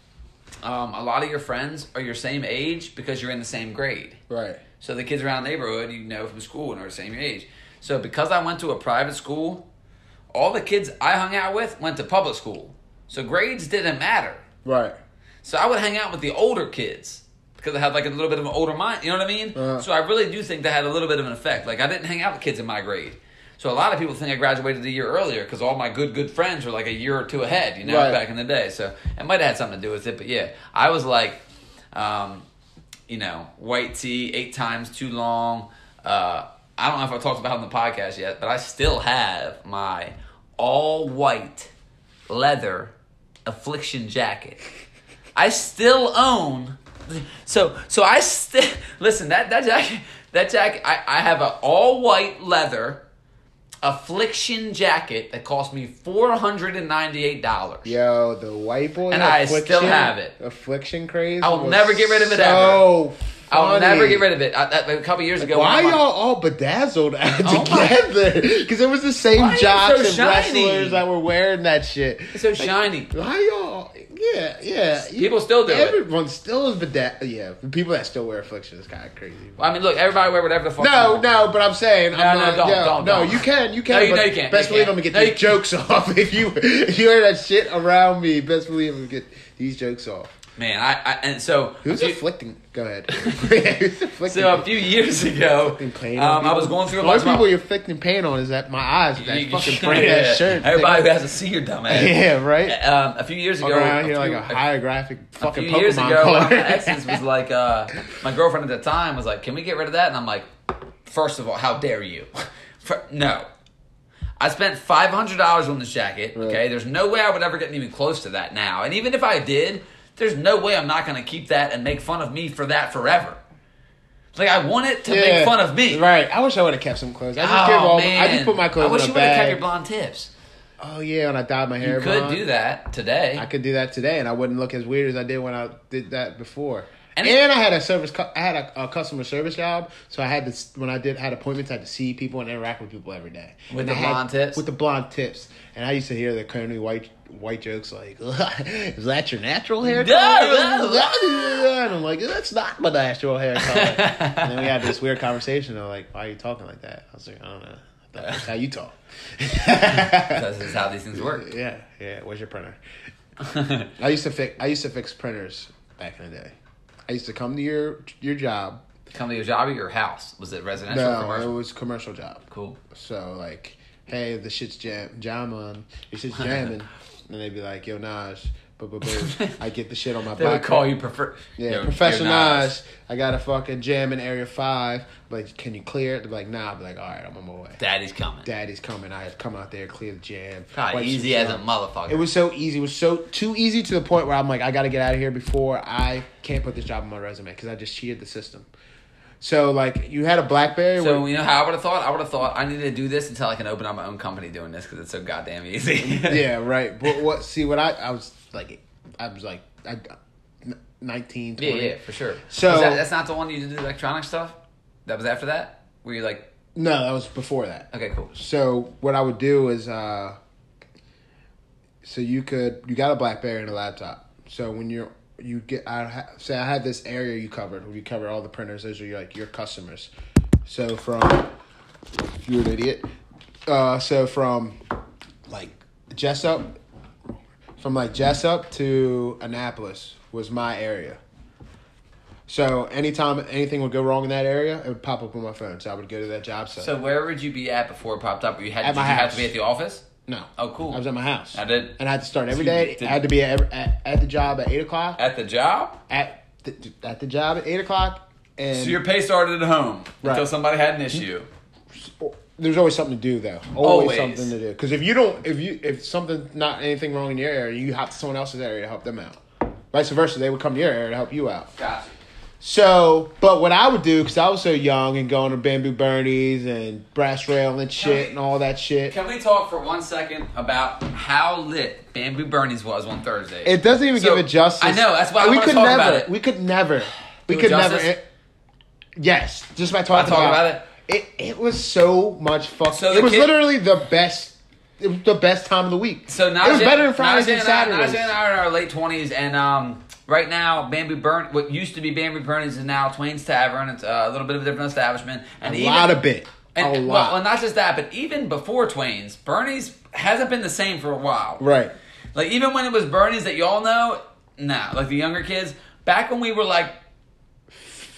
um, a lot of your friends are your same age because you're in the same grade. Right. So the kids around the neighborhood you know from school and are the same age. So because I went to a private school, all the kids I hung out with went to public school. So grades didn't matter. Right. So I would hang out with the older kids because I had like a little bit of an older mind. You know what I mean? Uh-huh. So I really do think that had a little bit of an effect. Like I didn't hang out with kids in my grade. So a lot of people think I graduated a year earlier because all my good good friends were like a year or two ahead. You know, Right. back in the day. So it might have had something to do with it. But yeah, I was like, um, you know, white tee eight times too long. Uh, I don't know if I talked about it on the podcast yet, but I still have my all white leather affliction jacket. I still own. So so I still listen that that jacket that jacket I, I have a all white leather affliction jacket that cost me four hundred and ninety eight dollars. Yo, the white boy And I still have it. Affliction craze. I will never get rid of it so I'll never get rid of it. I, that, a couple years ago, Why one of my- y'all all bedazzled Oh together? Because it was the same Why are you jocks so and shiny? wrestlers that were wearing that shit. It's so shiny. Why y'all? Yeah, yeah. People still do it. Everyone still is bedazzled. Yeah, the people that still wear affliction is kind of crazy. I mean, look, everybody wear whatever the fuck. No, no, but I'm saying, No, I'm no, not, don't, yo, don't, no, don't. you can, you can. No, you- no, you can't. Best You believe can't. I'm gonna get these jokes off if you if you hear that shit around me. Best believe I'm gonna get these jokes off. man. I, I and so Who's afflicting? Go ahead. So a few years ago, Inflicting pain on um, I was going through a bunch of people you're inflicting pain on is that my eyes that You- fucking yeah. shirt. Everybody who has a see your dumb ass. yeah, right. Um, a few years ago, around here like a hierographic a fucking few years ago, one of card. my exes was like, uh, my girlfriend at the time was like, "Can we get rid of that?" And I'm like, first of all, how dare you? For, no. I spent five hundred dollars on this jacket. Right. Okay, there's no way I would ever get even close to that now. And even if I did, there's no way I'm not going to keep that and make fun of me for that forever. Like I want it to make fun of me. Right. I wish I would have kept some clothes. I just oh all. I just put my clothes on. I wish you would have kept your blonde tips. Oh yeah, when I dyed my hair. You could blonde. do that today. I could do that today, and I wouldn't look as weird as I did when I did that before. And And, I had a service, I had a, a customer service job, so I had to when I did had appointments, I had to see people and interact with people every day. With And the had- blonde tips? With the blonde tips, and I used to hear the corny white white jokes like, "Is that your natural hair color?" and I'm like, "That's not my natural hair color." and then we had this weird conversation. Of like, "Why are you talking like that?" I was like, "I don't know. That's how you talk." This is how these things work. Yeah, yeah. Where's your printer? I used to fix. I used to fix printers back in the day. I used to come to your your job. Come to your job or your house? Was it residential or commercial? No, it was commercial job. Cool. So like, hey, the shit's jam jamming. Your shit's jamming, and they'd be like, yo, Naj, boo boo boo. I get the shit on my They would call you prefer. Yeah, Yo, Professor you're Naj. I got a fucking jam in Area Five. Like, can you clear it? They're like, nah. I'd be like, all right, I'm on my way. Daddy's coming. Daddy's coming. I come out there, clear the jam. God, easy as a motherfucker. It was so easy. It was so too easy to the point where I'm like, I got to get out of here before I can't put this job on my resume because I just cheated the system. So like, you had a BlackBerry. So where, you know how I would have thought? I would have thought I needed to do this until I can open up my own company doing this because it's so goddamn easy. yeah, right. But what? See, what I I was like, I was like, I, 19, 20. yeah, yeah, for sure. So- that, that's not the one you did the electronic stuff. That was after that. Were you like, No, that was before that. okay, cool. So what I would do is, uh, so you could you got a BlackBerry and a laptop. So when you're you get I ha, say I had this area you covered. where You cover all the printers. Those are your, like your customers. So from you're an idiot. Uh, so from like Jessup, from like Jessup to Annapolis was my area. So anytime anything would go wrong in that area, it would pop up on my phone. So I would go to that job site. So where would you be at before it popped up? You had At did my you have to be at the office? No, Oh, cool. I was at my house. I did and I had to start every day. Did- I had to be at, at, at the job at eight o'clock. at the job. At the, at the job at eight o'clock, and So your pay started at home Right. until somebody had an issue. there's always something to do though. Always, Always. something to do. Because if you don't, if you if something not anything wrong in your area, you hop to someone else's area to help them out. Vice versa, they would come to your area to help you out. Gotcha. So, but what I would do, because I was so young and going to Bamboo Bernie's and Brass Rail and shit and all that shit, Can we talk for one second about how lit Bamboo Bernie's was on Thursday? it doesn't even So, give it justice. I know, that's why we could never. about it. We could never. We Do it could never. It, yes, just by talking talk about, about it. It was so much fuck. So it was kid- literally the best. It was the best time of the week. So Najee, it was better than Fridays and Saturdays. Najee and I are in our late twenties, and um, right now Bamboo Burn, what used to be Bamboo Bernie's is now Twain's Tavern. It's a little bit of a different establishment, and a even, lot of bit. And, a lot. well, not just that, but even before Twain's, Bernie's hasn't been the same for a while. right. Like even when it was Bernie's that y'all know, nah, like the younger kids. Back when we were like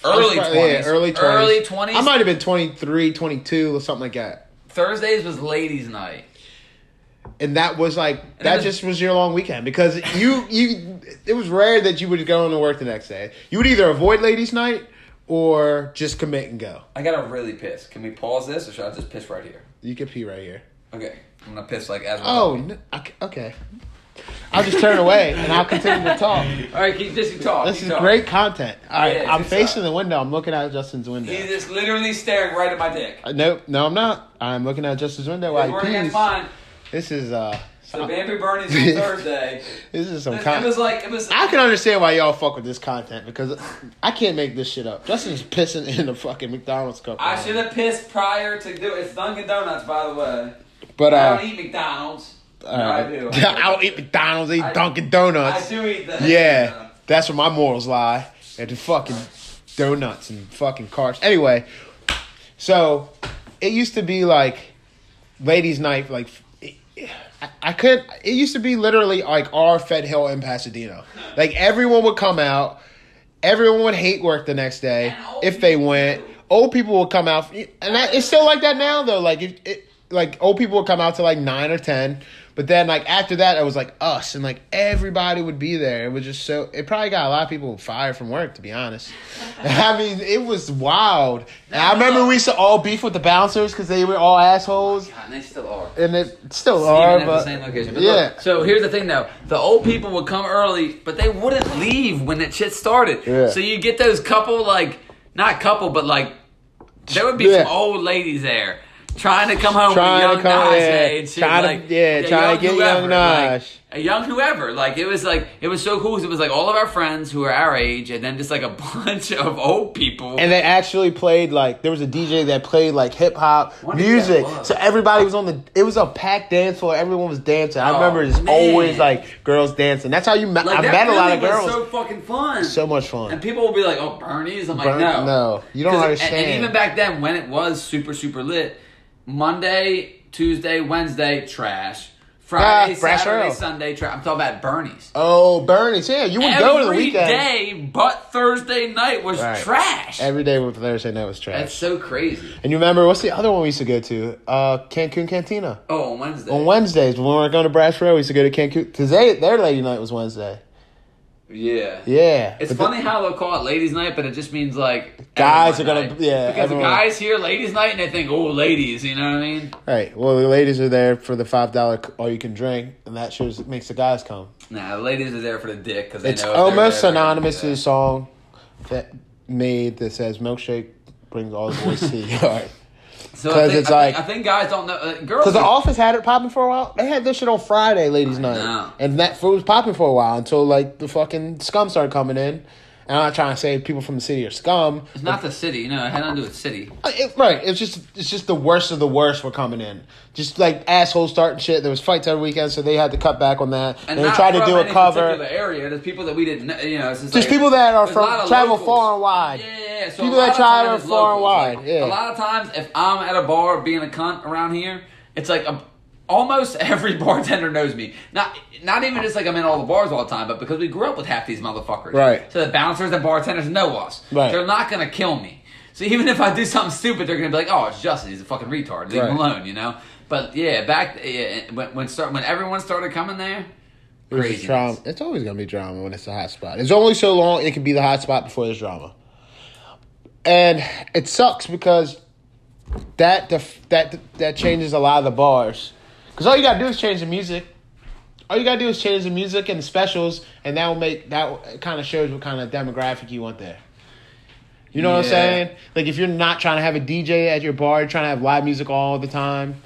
early Yeah, twenties, early 20s. early twenties. I might have been 23, 22 or something like that. Thursdays was ladies' night. And that was like it that was- just was your long weekend because you you it was rare that you would go into work the next day. You would either avoid ladies' night or just commit and go. I gotta really piss. Can we pause this, or should I just piss right here? You can pee right here. Okay, I'm gonna piss like as. Oh, okay-. I'll just turn away and I'll continue to talk. All right, keep just talk. This keep is talk. great content. All right, Yeah, I'm facing uh, the window. I'm looking out Justin's window. He's just literally staring right at my dick. Uh, nope, no, I'm not. I'm looking at Justin's window while We're he pees. mine. This is uh, So Bamboo Bernie's on Thursday. this is some It, it content. was like it was. I can understand why y'all fuck with this content because I can't make this shit up. Justin's pissing in the fucking McDonald's cup. I should have pissed prior to do it. It's Dunkin' Donuts, by the way. But I uh, don't eat McDonald's. uh, no, I do. I don't eat McDonald's. I eat I- Dunkin' Donuts. I do eat the. Yeah, that's where my morals lie. At the fucking donuts and fucking cars. Anyway, so it used to be like ladies' night. Like I, I could. It used to be literally like our Fed Hill in Pasadena. Like everyone would come out. Everyone would hate work the next day if they went. Old people would come out, and that, it's still like that now though. Like it, it, like old people would come out to like nine or ten, but then like after that, it was like us, and like everybody would be there. It was just so. It probably got a lot of people fired from work, to be honest. I mean, it was wild. And I remember we used to all beef with the bouncers because they were all assholes, oh God, and they still are. and it still Even are. at the same location. But yeah. look, so here's the thing, though: the old people would come early, but they wouldn't leave when that shit started. Yeah. So you get those couple, like not couple, but like there would be Yeah. some old ladies there trying to come home Trying to with young come- Naj yeah, and shit. trying to- like, yeah, trying to get young like, Naj. a young whoever. Like it was like it was so cool. 'cause It was like all of our friends who are our age, and then just like a bunch of old people. And they actually played like there was a DJ that played like hip hop music, so everybody was on the. It was a packed dance floor. Everyone was dancing. I Oh, remember it's always like girls dancing. That's how you met. like I met a lot of was girls. So fucking fun. So much fun. And people will be like, "Oh, Bernie's." I'm like, Burn- "No, no, you don't 'Cause- and- understand. And, even back then, when it was super super lit, Monday, Tuesday, Wednesday, trash. Friday, Ah, Brass Saturday, Sunday, trash. I'm talking about Bernie's. oh, Bernie's. Yeah, you would Every go to the weekend. day, but Thursday night was Right. trash. Every day with Thursday night was trash. That's so crazy. and you remember what's the other one we used to go to? Uh, Cancun Cantina. Oh, on Wednesday. On Wednesdays when we were going to Brass Rail, we used to go to Cancun because they their lady night was Wednesday. Yeah. Yeah, It's But the- funny how they'll call it ladies' night, but it just means like Guys are gonna- night. yeah, Because everyone- the guys hear ladies' night and they think, oh, ladies, you know what I mean? Right. Well, the ladies are there for the five dollar all you can drink, and that shows makes the guys come. Nah, the ladies are there for the dick because they It's know. almost synonymous to the song that made that says "milkshake brings all the boys to the yard." So 'Cause I think, it's I like- think, I think guys don't know. Uh, girls. Because the office had it popping for a while. They had this shit on Friday, ladies' night, know. and that food was popping for a while until like the fucking scum started coming in. And I'm not trying to say people from the city are scum. it's not the city, you know. It had nothing to do with city. Uh, It, right. It's just it's just the worst of the worst were coming in. Just like assholes starting shit. There was fights every weekend, so they had to cut back on that. And, they not tried to from do a any cover. Particular area. There's people that we didn't. know, You know, it's just, Just like- people that are there's a lot from travel locals. far and wide. Yeah, yeah. So People that times it's far and wide, Like, yeah. A lot of times, if I'm at a bar being a cunt around here, it's like a, almost every bartender knows me. Not not even just like I'm in all the bars all the time, but because we grew up with half these motherfuckers. Right. So the bouncers and bartenders know us. Right. They're not gonna kill me. So even if I do something stupid, they're gonna be like, "Oh, it's Justin. He's a fucking retard. Leave him alone," you know. But yeah, back yeah, when when start when everyone started coming there, crazy. drama. It's always gonna be drama when it's a hot spot. It's only so long it can be the hot spot before there's drama, and it sucks because that def- that that changes a lot of the bars. Because all you gotta do is change the music. All you gotta do is change the music and the specials, and that will make that kind of shows what kind of demographic you want there. You know what I'm saying? Like if you're not trying to have a DJ at your bar, you're trying to have live music all the time.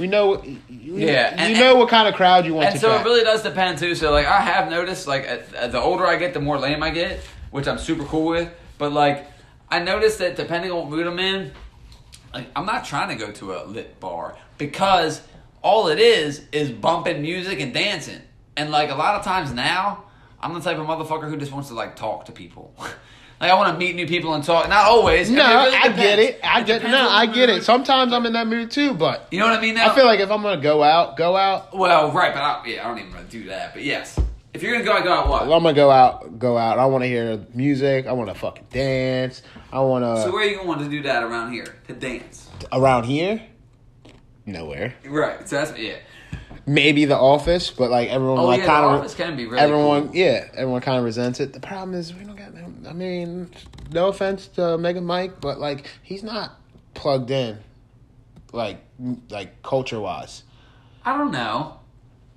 We know, you, Yeah, you and- know what kind of crowd you want And so attract. it really does depend too. So like I have noticed, like at the older I get, the more lame I get, which I'm super cool with. But like I noticed that depending on what mood I'm in, like I'm not trying to go to a lit bar because all it is is bumping music and dancing. And like a lot of times now, I'm the type of motherfucker who just wants to like talk to people. like I want to meet new people and talk. Not always. No, mean, really I get it. I get depends no, I get mood. it. Sometimes I'm in that mood too, but You know what I mean? Now? I feel like if I'm gonna go out, go out. well, right, but I, yeah, I don't even want to do that. But yes, if you're gonna go, out, go out what? I'm gonna go out, go out. I want to hear music. I want to fucking dance. I want to So where are you going to do that around here to dance? around here. Nowhere. Right. So that's yeah. Maybe the office, but like everyone Oh like yeah, kind of office can be really everyone cool. yeah everyone kind of resents it. The problem is we don't got. I mean, no offense to Mega Mike, but like he's not plugged in, like like culture wise. I don't know.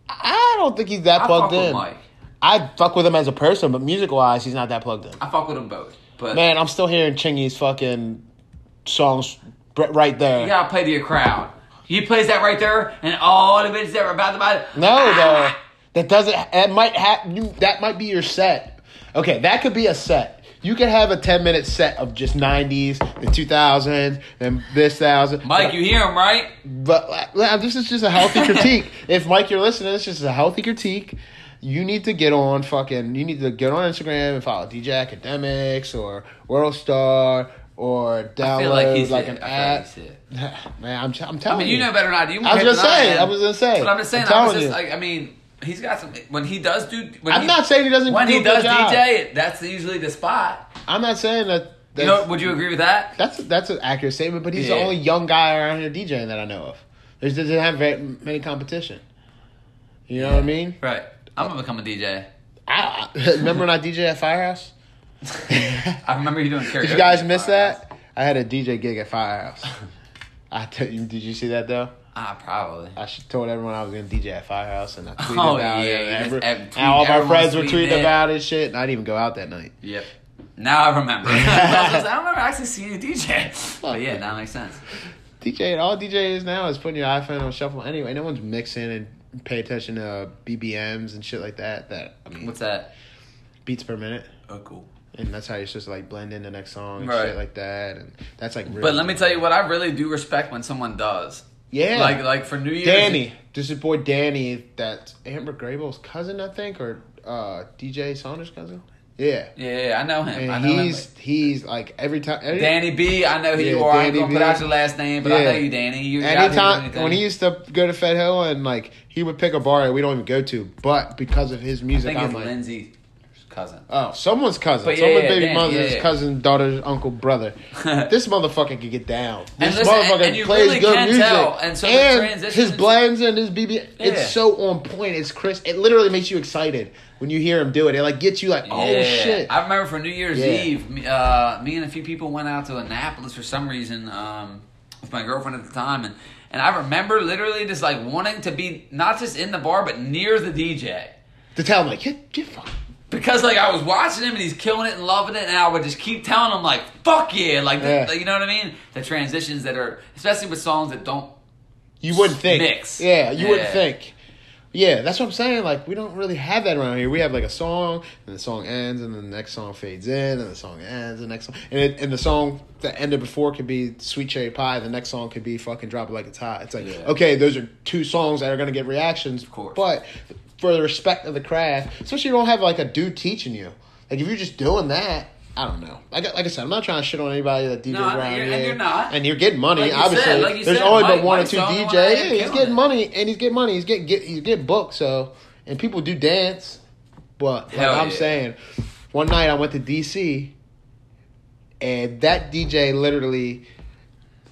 I don't think he's that I plugged in. Mike. I fuck with him as a person, but music wise, he's not that plugged in. I fuck with them both. But Man, I'm still hearing Chingy's fucking songs right there. you gotta play to your crowd. He plays that right there, and all the bitches that are about to buy. No, though, that doesn't. It might have. You, that might be your set. Okay, that could be a set. You could have a 10 minute set of just 90s, the 2000s, and this thousand. Mike, you hear him right? But uh, this is just a healthy critique. if Mike, you're listening, this is a healthy critique. You need to get on fucking. You need to get on Instagram and follow DJ Akademiks or World Star or download I like like an I app. Man, I'm, I'm I telling mean, you know better than I do. You I was gonna say, am. I was gonna say. But I'm just saying. I'm I was just you. like, I mean, he's got some. When he does do, when I'm he, not saying he doesn't. when do he does. DJ, that's usually the spot. I'm not saying that. You know? Would you agree with that? That's that's an accurate statement, but he's Yeah. the only young guy around here DJing that I know of. There's doesn't have very many competition. You know what I mean? Right. I'm gonna become a DJ. I, I- remember when I DJ at Firehouse? I remember you doing karaoke. Did you guys miss Firehouse. that? I had a DJ gig at Firehouse. I tell you, did you see that though? Ah, probably. I told everyone I was gonna DJ at Firehouse, and I tweeted Oh, about yeah, it. you And, just- every- ev- and all my friends were tweeting it. about it, shit, and I didn't even go out that night. Yep. Now I remember. I, I don't remember actually seeing a DJ. But yeah, that makes sense. DJ, all DJ is now is putting your iPhone on shuffle anyway. No one's mixing and pay attention to BPMs and shit like that. That I mean, What's that? beats per minute, Oh, cool. and that's how you're supposed to like blend in the next song and Right. shit like that. And that's like. Real But let me tell you what I really do respect when someone does. Yeah, Like like for New Year's. Danny. This is boy Danny. That's Amber Grable's cousin, I think, or uh, DJ Saunders' cousin. Yeah, Yeah, yeah, I know him. I know he's him. he's like every time. Every, Danny B, I know who you Yeah, are. I ain't Danny gonna put out your last name, but I know you, Danny. You you're out here doing Anytime when he used to go to Fed Hill and like he would pick a bar that we don't even go to, but because of his I music, think I'm it's like, Lindsay's cousin. oh, someone's cousin, But yeah, someone's yeah, baby mother's yeah, cousin, daughter's uncle, brother. this motherfucker can get down. This listen, motherfucker and you plays really good music, tell, and so and his blends and his BB, it's so on point. It's crisp. It literally makes you excited when you hear him do it. It like gets you like, oh shit. I remember for New Year's. Eve, me, uh, me and a few people went out to Annapolis for some reason um, with my girlfriend at the time, and and I remember literally just like wanting to be not just in the bar but near the DJ. to tell him like, get, get fuck. Because like I was watching him and he's killing it and loving it, and I would just keep telling him like "fuck yeah," like, the- Yeah. you know what I mean. The transitions that are, especially with songs that don't. You wouldn't think. Mix. Yeah, you wouldn't think. Yeah, that's what I'm saying. Like we don't really have that around here. We have like a song, and the song ends, and then the next song fades in, and the song ends, and the next song, and, it, and the song that ended before could be "Sweet Cherry Pie." The next song could be "Fucking Drop It Like It's Hot." It's like Yeah. okay, those are two songs that are gonna get reactions, of course. But for the respect of the craft, especially you don't have like a dude teaching you. Like if you're just doing that, I don't know. Like, like I said, I'm not trying to shit on anybody that DJs No, and around you're- here. and you're not. And you're getting money, Like obviously. said, like There's said, only Mike- but one Mike's or two the only one DJs. Yeah, he's getting it. money, and he's getting money. He's getting get he's getting booked. So, and people do dance. But like I'm yeah. saying, one night I went to DC, and that DJ literally,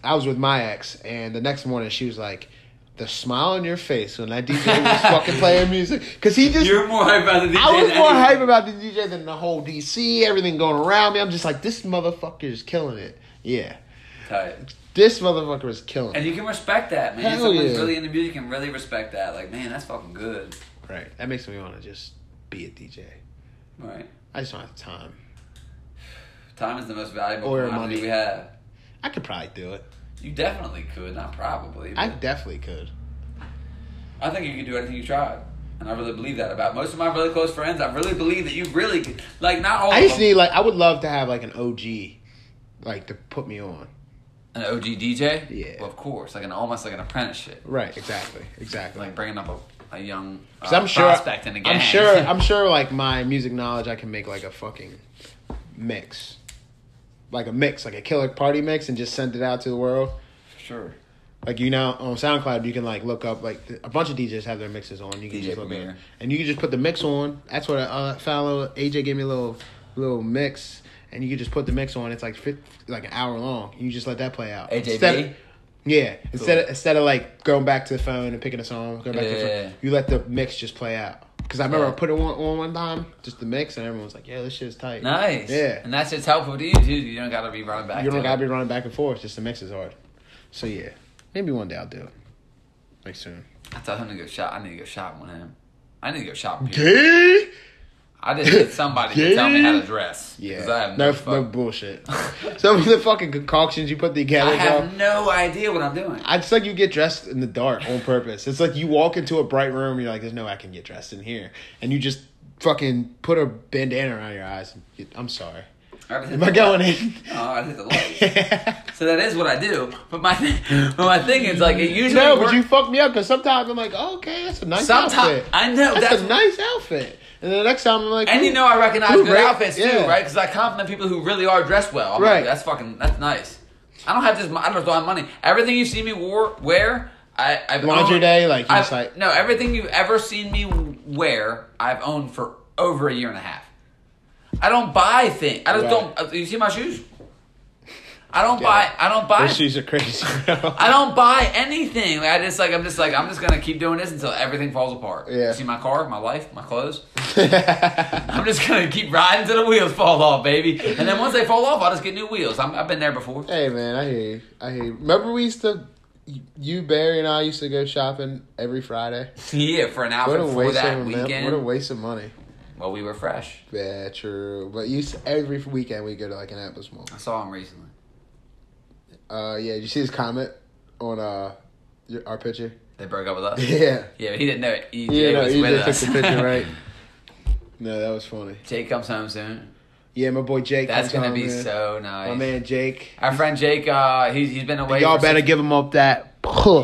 I was with my ex, and the next morning she was like. The smile on your face when that DJ was fucking playing music, because he just You're more hype about the DJ. I was more hype about the DJ than the whole DC, everything going around me. I'm just like, this motherfucker is killing it. Yeah. Tight. This motherfucker is killing And you can respect that, man. Hell Someone's yeah. really into music can really respect that. Like, man, that's fucking good. Right. That makes me want to just be a DJ. Right. I just don't have time. Time is the most valuable Or money. we have. I could probably do it. You definitely could, not probably. I definitely could. I think you could do anything you tried. And I really believe that about most of my really close friends. I really believe that you really could. Like, not all I just need, like, I would love to have, like, an OG, like, to put me on. An OG DJ? Yeah. Well, of course. Like an almost like an apprenticeship. Right. Exactly. Exactly. Like bringing up a, a young uh, I'm sure. prospect in the. I'm sure. I'm sure. Like my music knowledge, I can make like a fucking mix, like a mix, like a killer party mix, and just send it out to the world. sure. Like you know, on SoundCloud, you can like look up like a bunch of DJs have their mixes on. You can DJ just look Premier. up, and you can just put the mix on. That's what uh, fellow AJ gave me a little little mix, and you can just put the mix on. It's like fit, like an hour long. You just let that play out. AJB? Instead- yeah, instead of, instead of like going back to the phone and picking a song, going back to the Yeah. phone, you let the mix just play out. Because I remember Yeah. I put it on, on one time, just the mix, and everyone was like, "Yeah, this shit's tight." Nice. Yeah. And that's just helpful to you, too. You don't got to be running back you don't gotta it. be running back and forth. Just the mix is hard. So yeah, maybe one day I'll do it. Like soon. I tell him to go shop. I need to go shopping with him. I need to go shopping. Gay? I just need somebody to tell me how to dress. Yeah. I have no, no, no bullshit. Some of the fucking concoctions you put together, I bro. have no idea what I'm doing. I just like you get dressed in the dark on purpose. It's like you walk into a bright room, you're like, "There's no way I can get dressed in here," and you just fucking put a bandana around your eyes. And you, I'm sorry. I Am I going light. in? Oh, I hit the light. so that is what I do. But my but my thing is like it usually no, but you fuck me up because sometimes I'm like, oh, okay, that's a nice Sometimes outfit. I know That's, that's, a nice outfit. And then the next time I'm like, and you know I recognize ooh, good great. outfits too, Yeah. right? Because I compliment people who really are dressed well. I'm Right. like, that's fucking that's nice. I don't have this. I don't have money. Everything you see me wore, wear, I, I've day, like, you like- no, everything you've ever seen me wear, I've owned for over a year and a half. I don't buy things. I just Right. don't. uh, You see my shoes? I don't Yeah. buy. I don't buy. Shoes are crazy. I don't buy anything. Like, I just like I'm just like I'm just gonna keep doing this until everything falls apart. Yeah. You see my car, my life, my clothes. I'm just gonna keep riding till the wheels fall off, baby. And then once they fall off, I'll just get new wheels. I'm, I've been there before. hey man, I hear you. I hear you. Remember we used to, you Barry and I used to go shopping every Friday. yeah, for an a for waste that weekend. What a waste of money. well, we were fresh. Yeah, true. But you every weekend we go to like an Atlas Mall. I saw him recently. Uh, yeah. Did you see his comment on uh your, our picture? They broke up with us. Yeah. Yeah, but he didn't know it. EJ Yeah, no, was you with us. took the picture, right? No, that was funny. Jake comes home soon. Yeah, my boy Jake. That's gonna home, be man. so nice. My man Jake. Our friend Jake, uh, he's he's been away. Y'all better six- give him up that.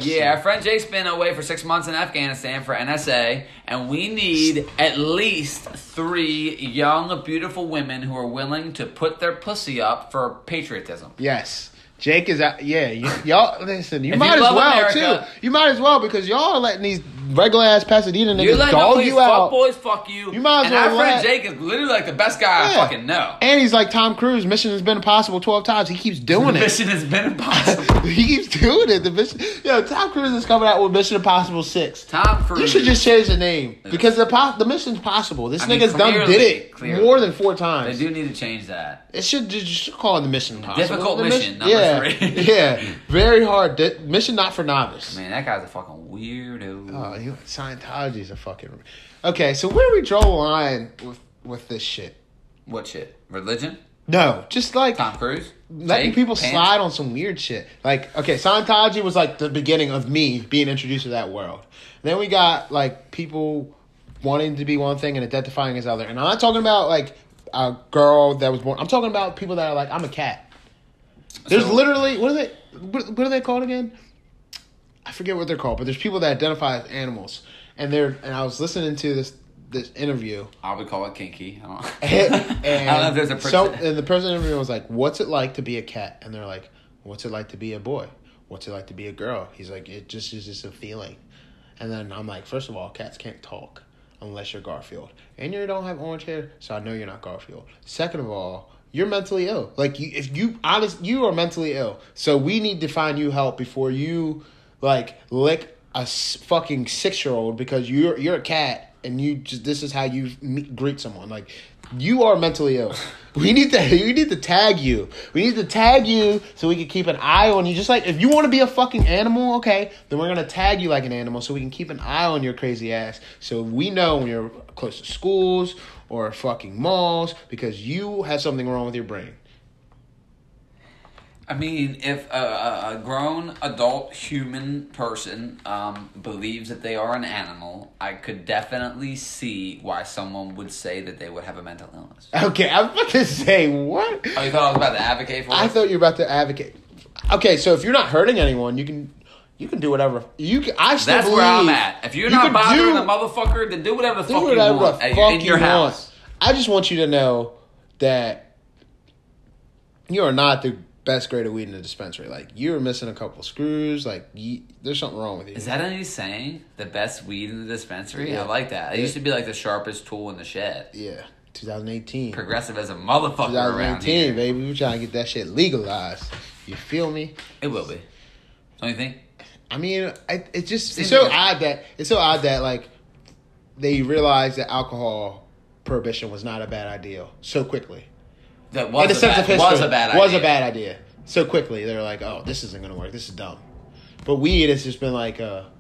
Yeah, our friend Jake's been away for six months in Afghanistan for NSA, and we need at least three young, beautiful women who are willing to put their pussy up for patriotism. Yes. Jake is out. Yeah, you, y'all listen. You If might you as well America- too. You might as well because y'all are letting these regular ass Pasadena niggas dog all you out. fuck boys fuck you. You might as and well our friend Jake is literally like the best guy I fucking know. And he's like Tom Cruise. Mission has been impossible twelve times. He keeps doing it. mission has been impossible. he keeps doing it. The mission. Yo, Tom Cruise is coming out with Mission Impossible Six. Tom Cruise. You should just change the name because the po- the mission's possible. This I mean, nigga's done did it clearly. more than four times. They do need to change that. It should just call it the Mission Impossible. Difficult The mission, number yeah, three. yeah, very hard. Di- mission not for novice. Man, that guy's a fucking weirdo. Oh, you, Scientology's a fucking. Okay, so where do we draw the line with with this shit? What shit? Religion? No, just like Tom Cruise? letting Jake? people slide on some weird shit. Like, okay, Scientology was like the beginning of me being introduced to that world. Then we got like people wanting to be one thing and identifying as other. And I'm not talking about like a girl that was born. I'm talking about people that are like, I'm a cat. There's So- literally what are they? What, what are they called again? I forget what they're called, but there's people that identify as animals, and they're. And I was listening to this this interview, I would call it kinky. I don't, and, I don't know if there's a person. so, and the person interviewing was like, "What's it like to be a cat?" And they're like, "What's it like to be a boy? What's it like to be a girl?" He's like, "It just is just a feeling." And then I'm like, first of all, cats can't talk unless you're Garfield, and you don't have orange hair, so I know you're not Garfield. Second of all, you're mentally ill. Like you, if you honest, you are mentally ill. So we need to find you help before you like lick a fucking six year old because you're you're a cat and you just this is how you meet, greet someone. Like you are mentally ill. We need to we need to tag you. We need to tag you so we can keep an eye on you. Just like if you want to be a fucking animal, okay, then we're gonna tag you like an animal so we can keep an eye on your crazy ass. So we know when you're close to schools or fucking malls because you have something wrong with your brain. I mean, if a, a, grown adult human person um, believes that they are an animal, I could definitely see why someone would say that they would have a mental illness. Okay, I was about to say what? Oh, you thought I was about to advocate for I it? thought you were about to advocate. Okay, so if you're not hurting anyone, you can you can do whatever you can. I still That's believe where I'm at. If you're you not bothering do- a motherfucker, then do whatever the do fuck whatever you want the fuck in you your want. house. I just want you to know that you are not the best grade of weed in the dispensary. Like you're missing a couple screws. Like you, there's something wrong with you. Is that any saying? The best weed in the dispensary? Yeah. I like that. It Yeah. used to be like the sharpest tool in the shed. yeah, 2018. Progressive as a motherfucker around 2018, here. baby. We're trying to get that shit legalized. You feel me? It will be. Don't you think? I mean, I, it's just Seems it's so like odd that it's so odd that like they realized that alcohol prohibition was not a bad idea so quickly. That was the a sense bad, of history, was a bad was idea. a bad idea. So quickly, they're like, "Oh, this isn't gonna work. This is dumb." But weed has just been like a,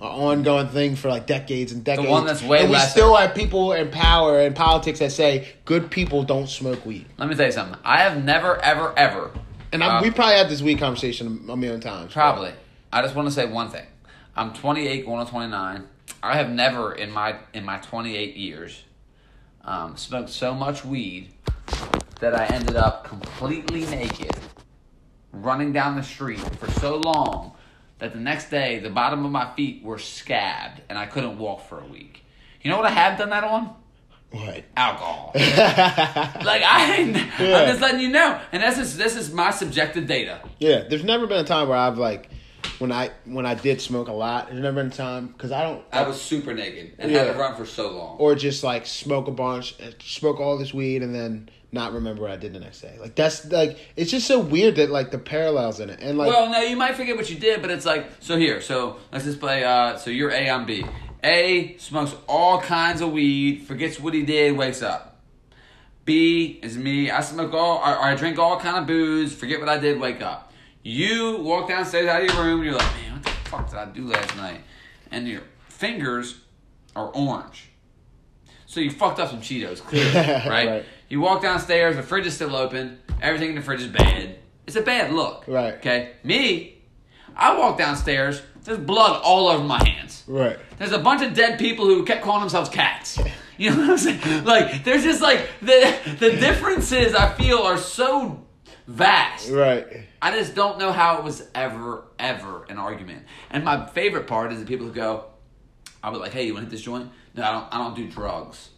a ongoing thing for like decades and decades. one that's way and we still have people in power and politics that say good people don't smoke weed. Let me tell you something. I have never, ever, ever. And I, um, we probably had this weed conversation a million times. Probably. I just want to say one thing. I'm 28, going on 29. I have never in my in my 28 years um, smoked so much weed that I ended up completely naked, running down the street for so long that the next day the bottom of my feet were scabbed and I couldn't walk for a week. You know what I have done that on? What? Alcohol. like I, Yeah. I'm just letting you know, and this is this is my subjective data. Yeah, there's never been a time where I've like when I when I did smoke a lot. There's never been a time because I don't I was super naked and Yeah. had to run for so long. or just like smoke a bunch, uh, smoke all this weed, and then not remember what I did the next day. Like that's like it's just so weird that like the parallels in it and like well, no, you might forget what you did, but it's like so. Here, so let's just play. Uh, so you're A, I'm B. A smokes all kinds of weed, forgets what he did, wakes up. B is me. I smoke all, or, or I drink all kind of booze, forget what I did, wake up. You walk downstairs out of your room, and you're like, man, what the fuck did I do last night? And your fingers are orange. So you fucked up some Cheetos, clearly, right? Right. You walk downstairs, the fridge is still open, everything in the fridge is bad. It's a bad look. Right. Okay. Me, I walk downstairs, there's blood all over my hands. right. There's a bunch of dead people who kept calling themselves cats. You know what I'm saying? Like, there's just like the the differences I feel are so vast. Right. I just don't know how it was ever, ever an argument. And my favorite part is the people who go, I'll be like, hey, you want to hit this joint? No, I don't. I don't do drugs.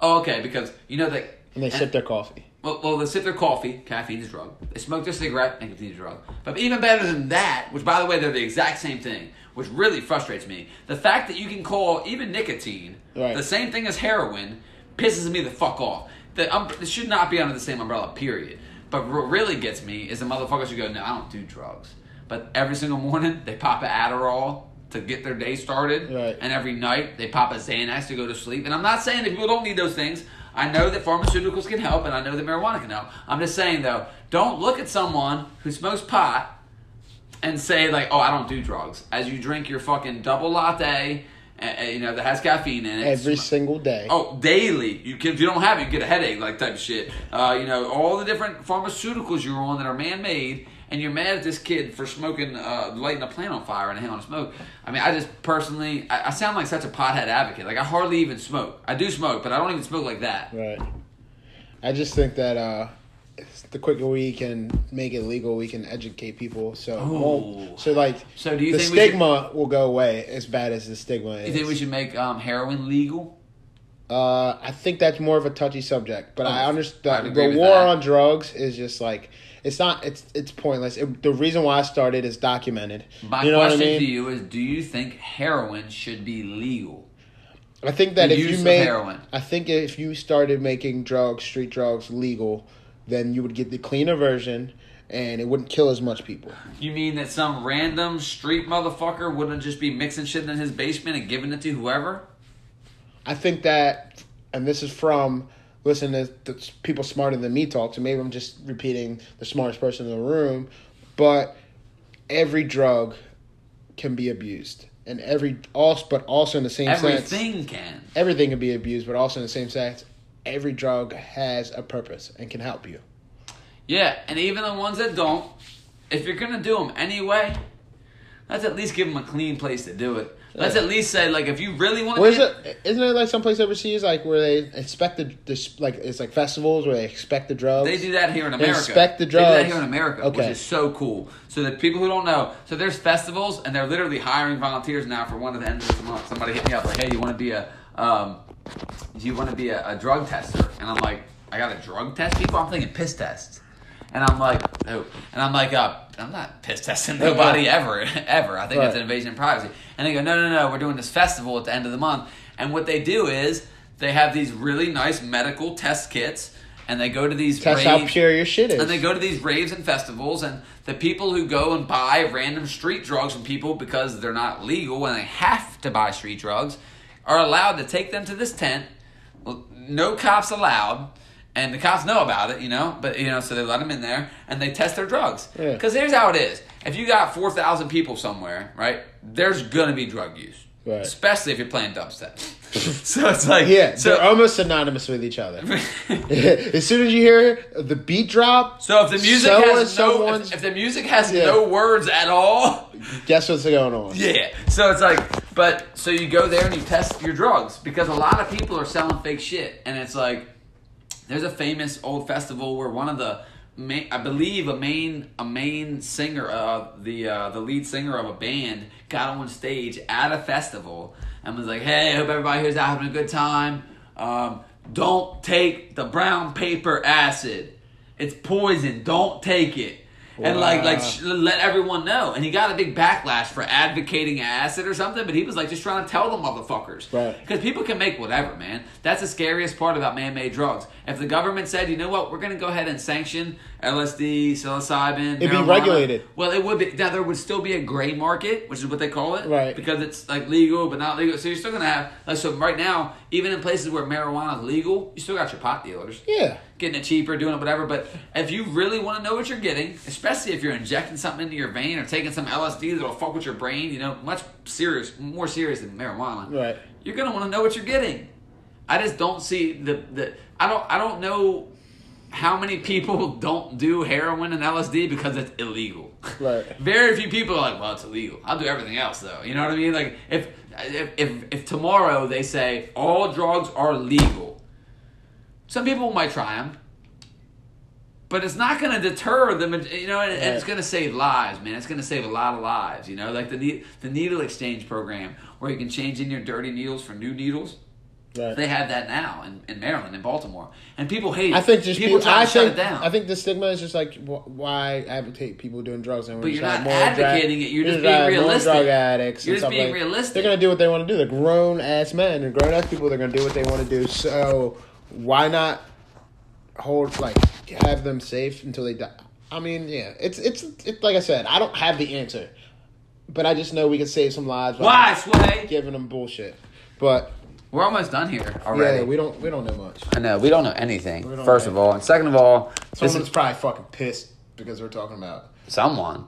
Oh, okay, because you know that. And they sip their coffee. Well, well, they sip their coffee. Caffeine is a drug. They smoke their cigarette. Nicotine is a drug. But even better than that, which by the way, they're the exact same thing, which really frustrates me. The fact that you can call even nicotine Right. the same thing as heroin pisses me the fuck off. The, um, it should not be under the same umbrella. Period. But what really gets me is the motherfuckers who go, "No, I don't do drugs." But every single morning they pop an Adderall to get their day started, Right. and every night they pop a Xanax to go to sleep. And I'm not saying that people don't need those things. I know that pharmaceuticals can help, and I know that marijuana can help. I'm just saying though, don't look at someone who smokes pot and say like, "Oh, I don't do drugs." As you drink your fucking double latte, you know that has caffeine in it. Every single day. Oh, daily. You can if you don't have it, you get a headache, like type of shit. Uh, you know, all the different pharmaceuticals you're on that are man made, and you're mad at this kid for smoking, uh, lighting a plant on fire and hanging on smoke. I mean, I just personally, I, I sound like such a pothead advocate. Like I hardly even smoke. I do smoke, but I don't even smoke like that. Right. I just think that uh, the quicker we can make it legal, we can educate people. So, won't- so like, So do you the think we should- stigma will go away as bad as the stigma is. You think we should make um, heroin legal? Uh, I think that's more of a touchy subject, but I I'd understand the war on drugs is just like it's not it's it's pointless. It, the reason why I started is documented. My you know question what I mean? to you is: Do you think heroin should be legal? I think that the if you made, heroin. I think if you started making drugs, street drugs, legal, then you would get the cleaner version, and it wouldn't kill as much people. You mean that some random street motherfucker wouldn't just be mixing shit in his basement and giving it to whoever? I think that, and this is from listening to people smarter than me talk, so maybe I'm just repeating the smartest person in the room, but every drug can be abused, and every also, but also in the same sense, Everything can. everything can be abused, but also in the same sense, every drug has a purpose and can help you. Yeah, and even the ones that don't, if you're gonna do them anyway, let's at least give them a clean place to do it. Let's at least say like if you really want to. What is it? Isn't it like someplace overseas, like where they expect the, this, like it's like festivals where they expect the drugs? They do that here in America. inspect the They do that drugs. here in America, which Okay. is so cool. So that people who don't know, so there's festivals, and they're literally hiring volunteers now for one of the ends of the month. Somebody hit me up like, "Hey, you want to be a, um, do you want to be a, a drug tester?" And I'm like, "I got a drug test people." I'm thinking piss tests, and I'm like, "No," and I'm like, "Uh, I'm not piss testing nobody ever, ever. I think that's Right. an invasion of privacy." And they go, "No, no, no, we're doing this festival at the end of the month." And what they do is they have these really nice medical test kits. And they go to these Test how pure your shit is. and they go to these raves and festivals, and the people who go and buy random street drugs from people because they're not legal and they have to buy street drugs are allowed to take them to this tent. No cops allowed, and the cops know about it, you know. But you know, so they let them in there and they test their drugs. Yeah. Because here's how it is: if you got four thousand people somewhere, right, there's gonna be drug use, Right. especially if you're playing dubstep. so it's like, yeah, so they're almost synonymous with each other. as soon as you hear the beat drop, So if the music has no, if, if the music has Yeah. no words at all, guess what's going on? yeah. So it's like, but so you go there and you test your drugs because a lot of people are selling fake shit, and it's like, there's a famous old festival where one of the, main, I believe a main a main singer, uh, the uh, the lead singer of a band got on stage at a festival and was like, "Hey, I hope everybody here's out having a good time. Um, don't take the brown paper acid. It's poison. Don't take it." And like, like, sh- let everyone know. And he got a big backlash for advocating acid or something. But he was like, just trying to tell the motherfuckers, Right. Because people can make whatever, man. That's the scariest part about man-made drugs. If the government said, you know what, we're going to go ahead and sanction LSD, psilocybin, It'd be regulated. Well, it would be. Now there would still be a gray market, which is what they call it, Right. Because it's like legal but not legal. So you're still going to have like so right now, even in places where marijuana is legal, you still got your pot dealers Yeah, getting it cheaper, doing it, whatever. But if you really want to know what you're getting, especially if you're injecting something into your vein or taking some LSD that'll fuck with your brain, you know, much serious, more serious than marijuana. Right. You're gonna want to know what you're getting. I just don't see the the. I don't. I don't know how many people don't do heroin and LSD because it's illegal. Right. Very few people are like, well, it's illegal. I'll do everything else though. You know what I mean? Like if if if, if tomorrow they say all drugs are legal, some people might try them. But it's not going to deter them, you know, and, and it's going to save lives, man. It's going to save a lot of lives, you know, like the the needle exchange program where you can change in your dirty needles for new needles. Right. They have that now in, in Maryland, in Baltimore, and people hate. I think just people people. I think. it down. I think the stigma is just like wh- why advocate people doing drugs and But you're not like more drug- advocating it, you're just just being more realistic. Drug addicts. You're just being like- realistic. They're gonna do what they want to do. They're grown ass men. They're grown ass people. They're gonna do what they want to do. So why not hold like have them safe until they die? I mean, yeah, it's it's it's like I said. I don't have the answer, but I just know we can save some lives by Why, Sway? giving them bullshit. But We're almost done here already. yeah, we don't we don't know much. I know we don't know anything. Don't first know of all, and second of all, this Someone's is probably fucking pissed because we're talking about. someone,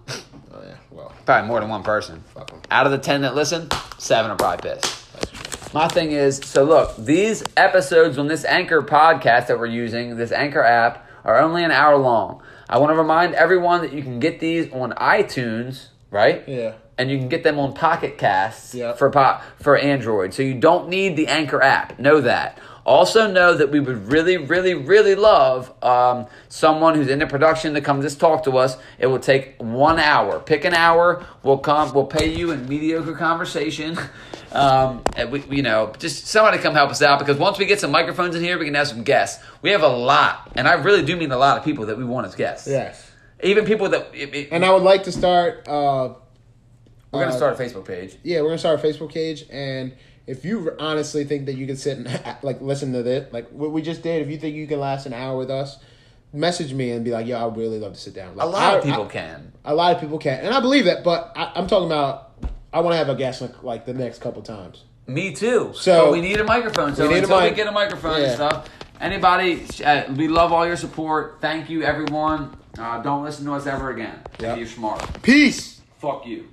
Oh yeah, well, probably more than one person. fuck them. Out of the ten that listen, seven are probably pissed. My thing is, so look, these episodes on this Anchor podcast that we're using, this Anchor app, are only an hour long. I want to remind everyone that you can get these on iTunes, right? Yeah. And you can get them on Pocket Casts Yep. for po- for Android. So you don't need the Anchor app. Know that. Also know that we would really, really, really love um, someone who's into production to come just talk to us. It will take one hour. Pick an hour. We'll come. We'll pay you in mediocre conversation, Um, and we, you know, just somebody come help us out because once we get some microphones in here, we can have some guests. We have a lot, and I really do mean a lot of people that we want as guests. Yes. Even people that it, it- And I would like to start. Uh, we're gonna uh, start a Facebook page. yeah, we're gonna start a Facebook page, and if you honestly think that you can sit and like listen to this, like what we just did, if you think you can last an hour with us, message me and be like, "Yo, I'd really love to sit down." Like, A lot of people I- can. A lot of people can, and I believe that. But I, I'm talking about. I want to have a guest like, like the next couple times. Me too. So- but we need a microphone. So We need until we get a microphone Yeah. and stuff, anybody, uh, we love all your support. Thank you, everyone. Uh, don't listen to us ever again. Yep. You're smart. Peace. Fuck you.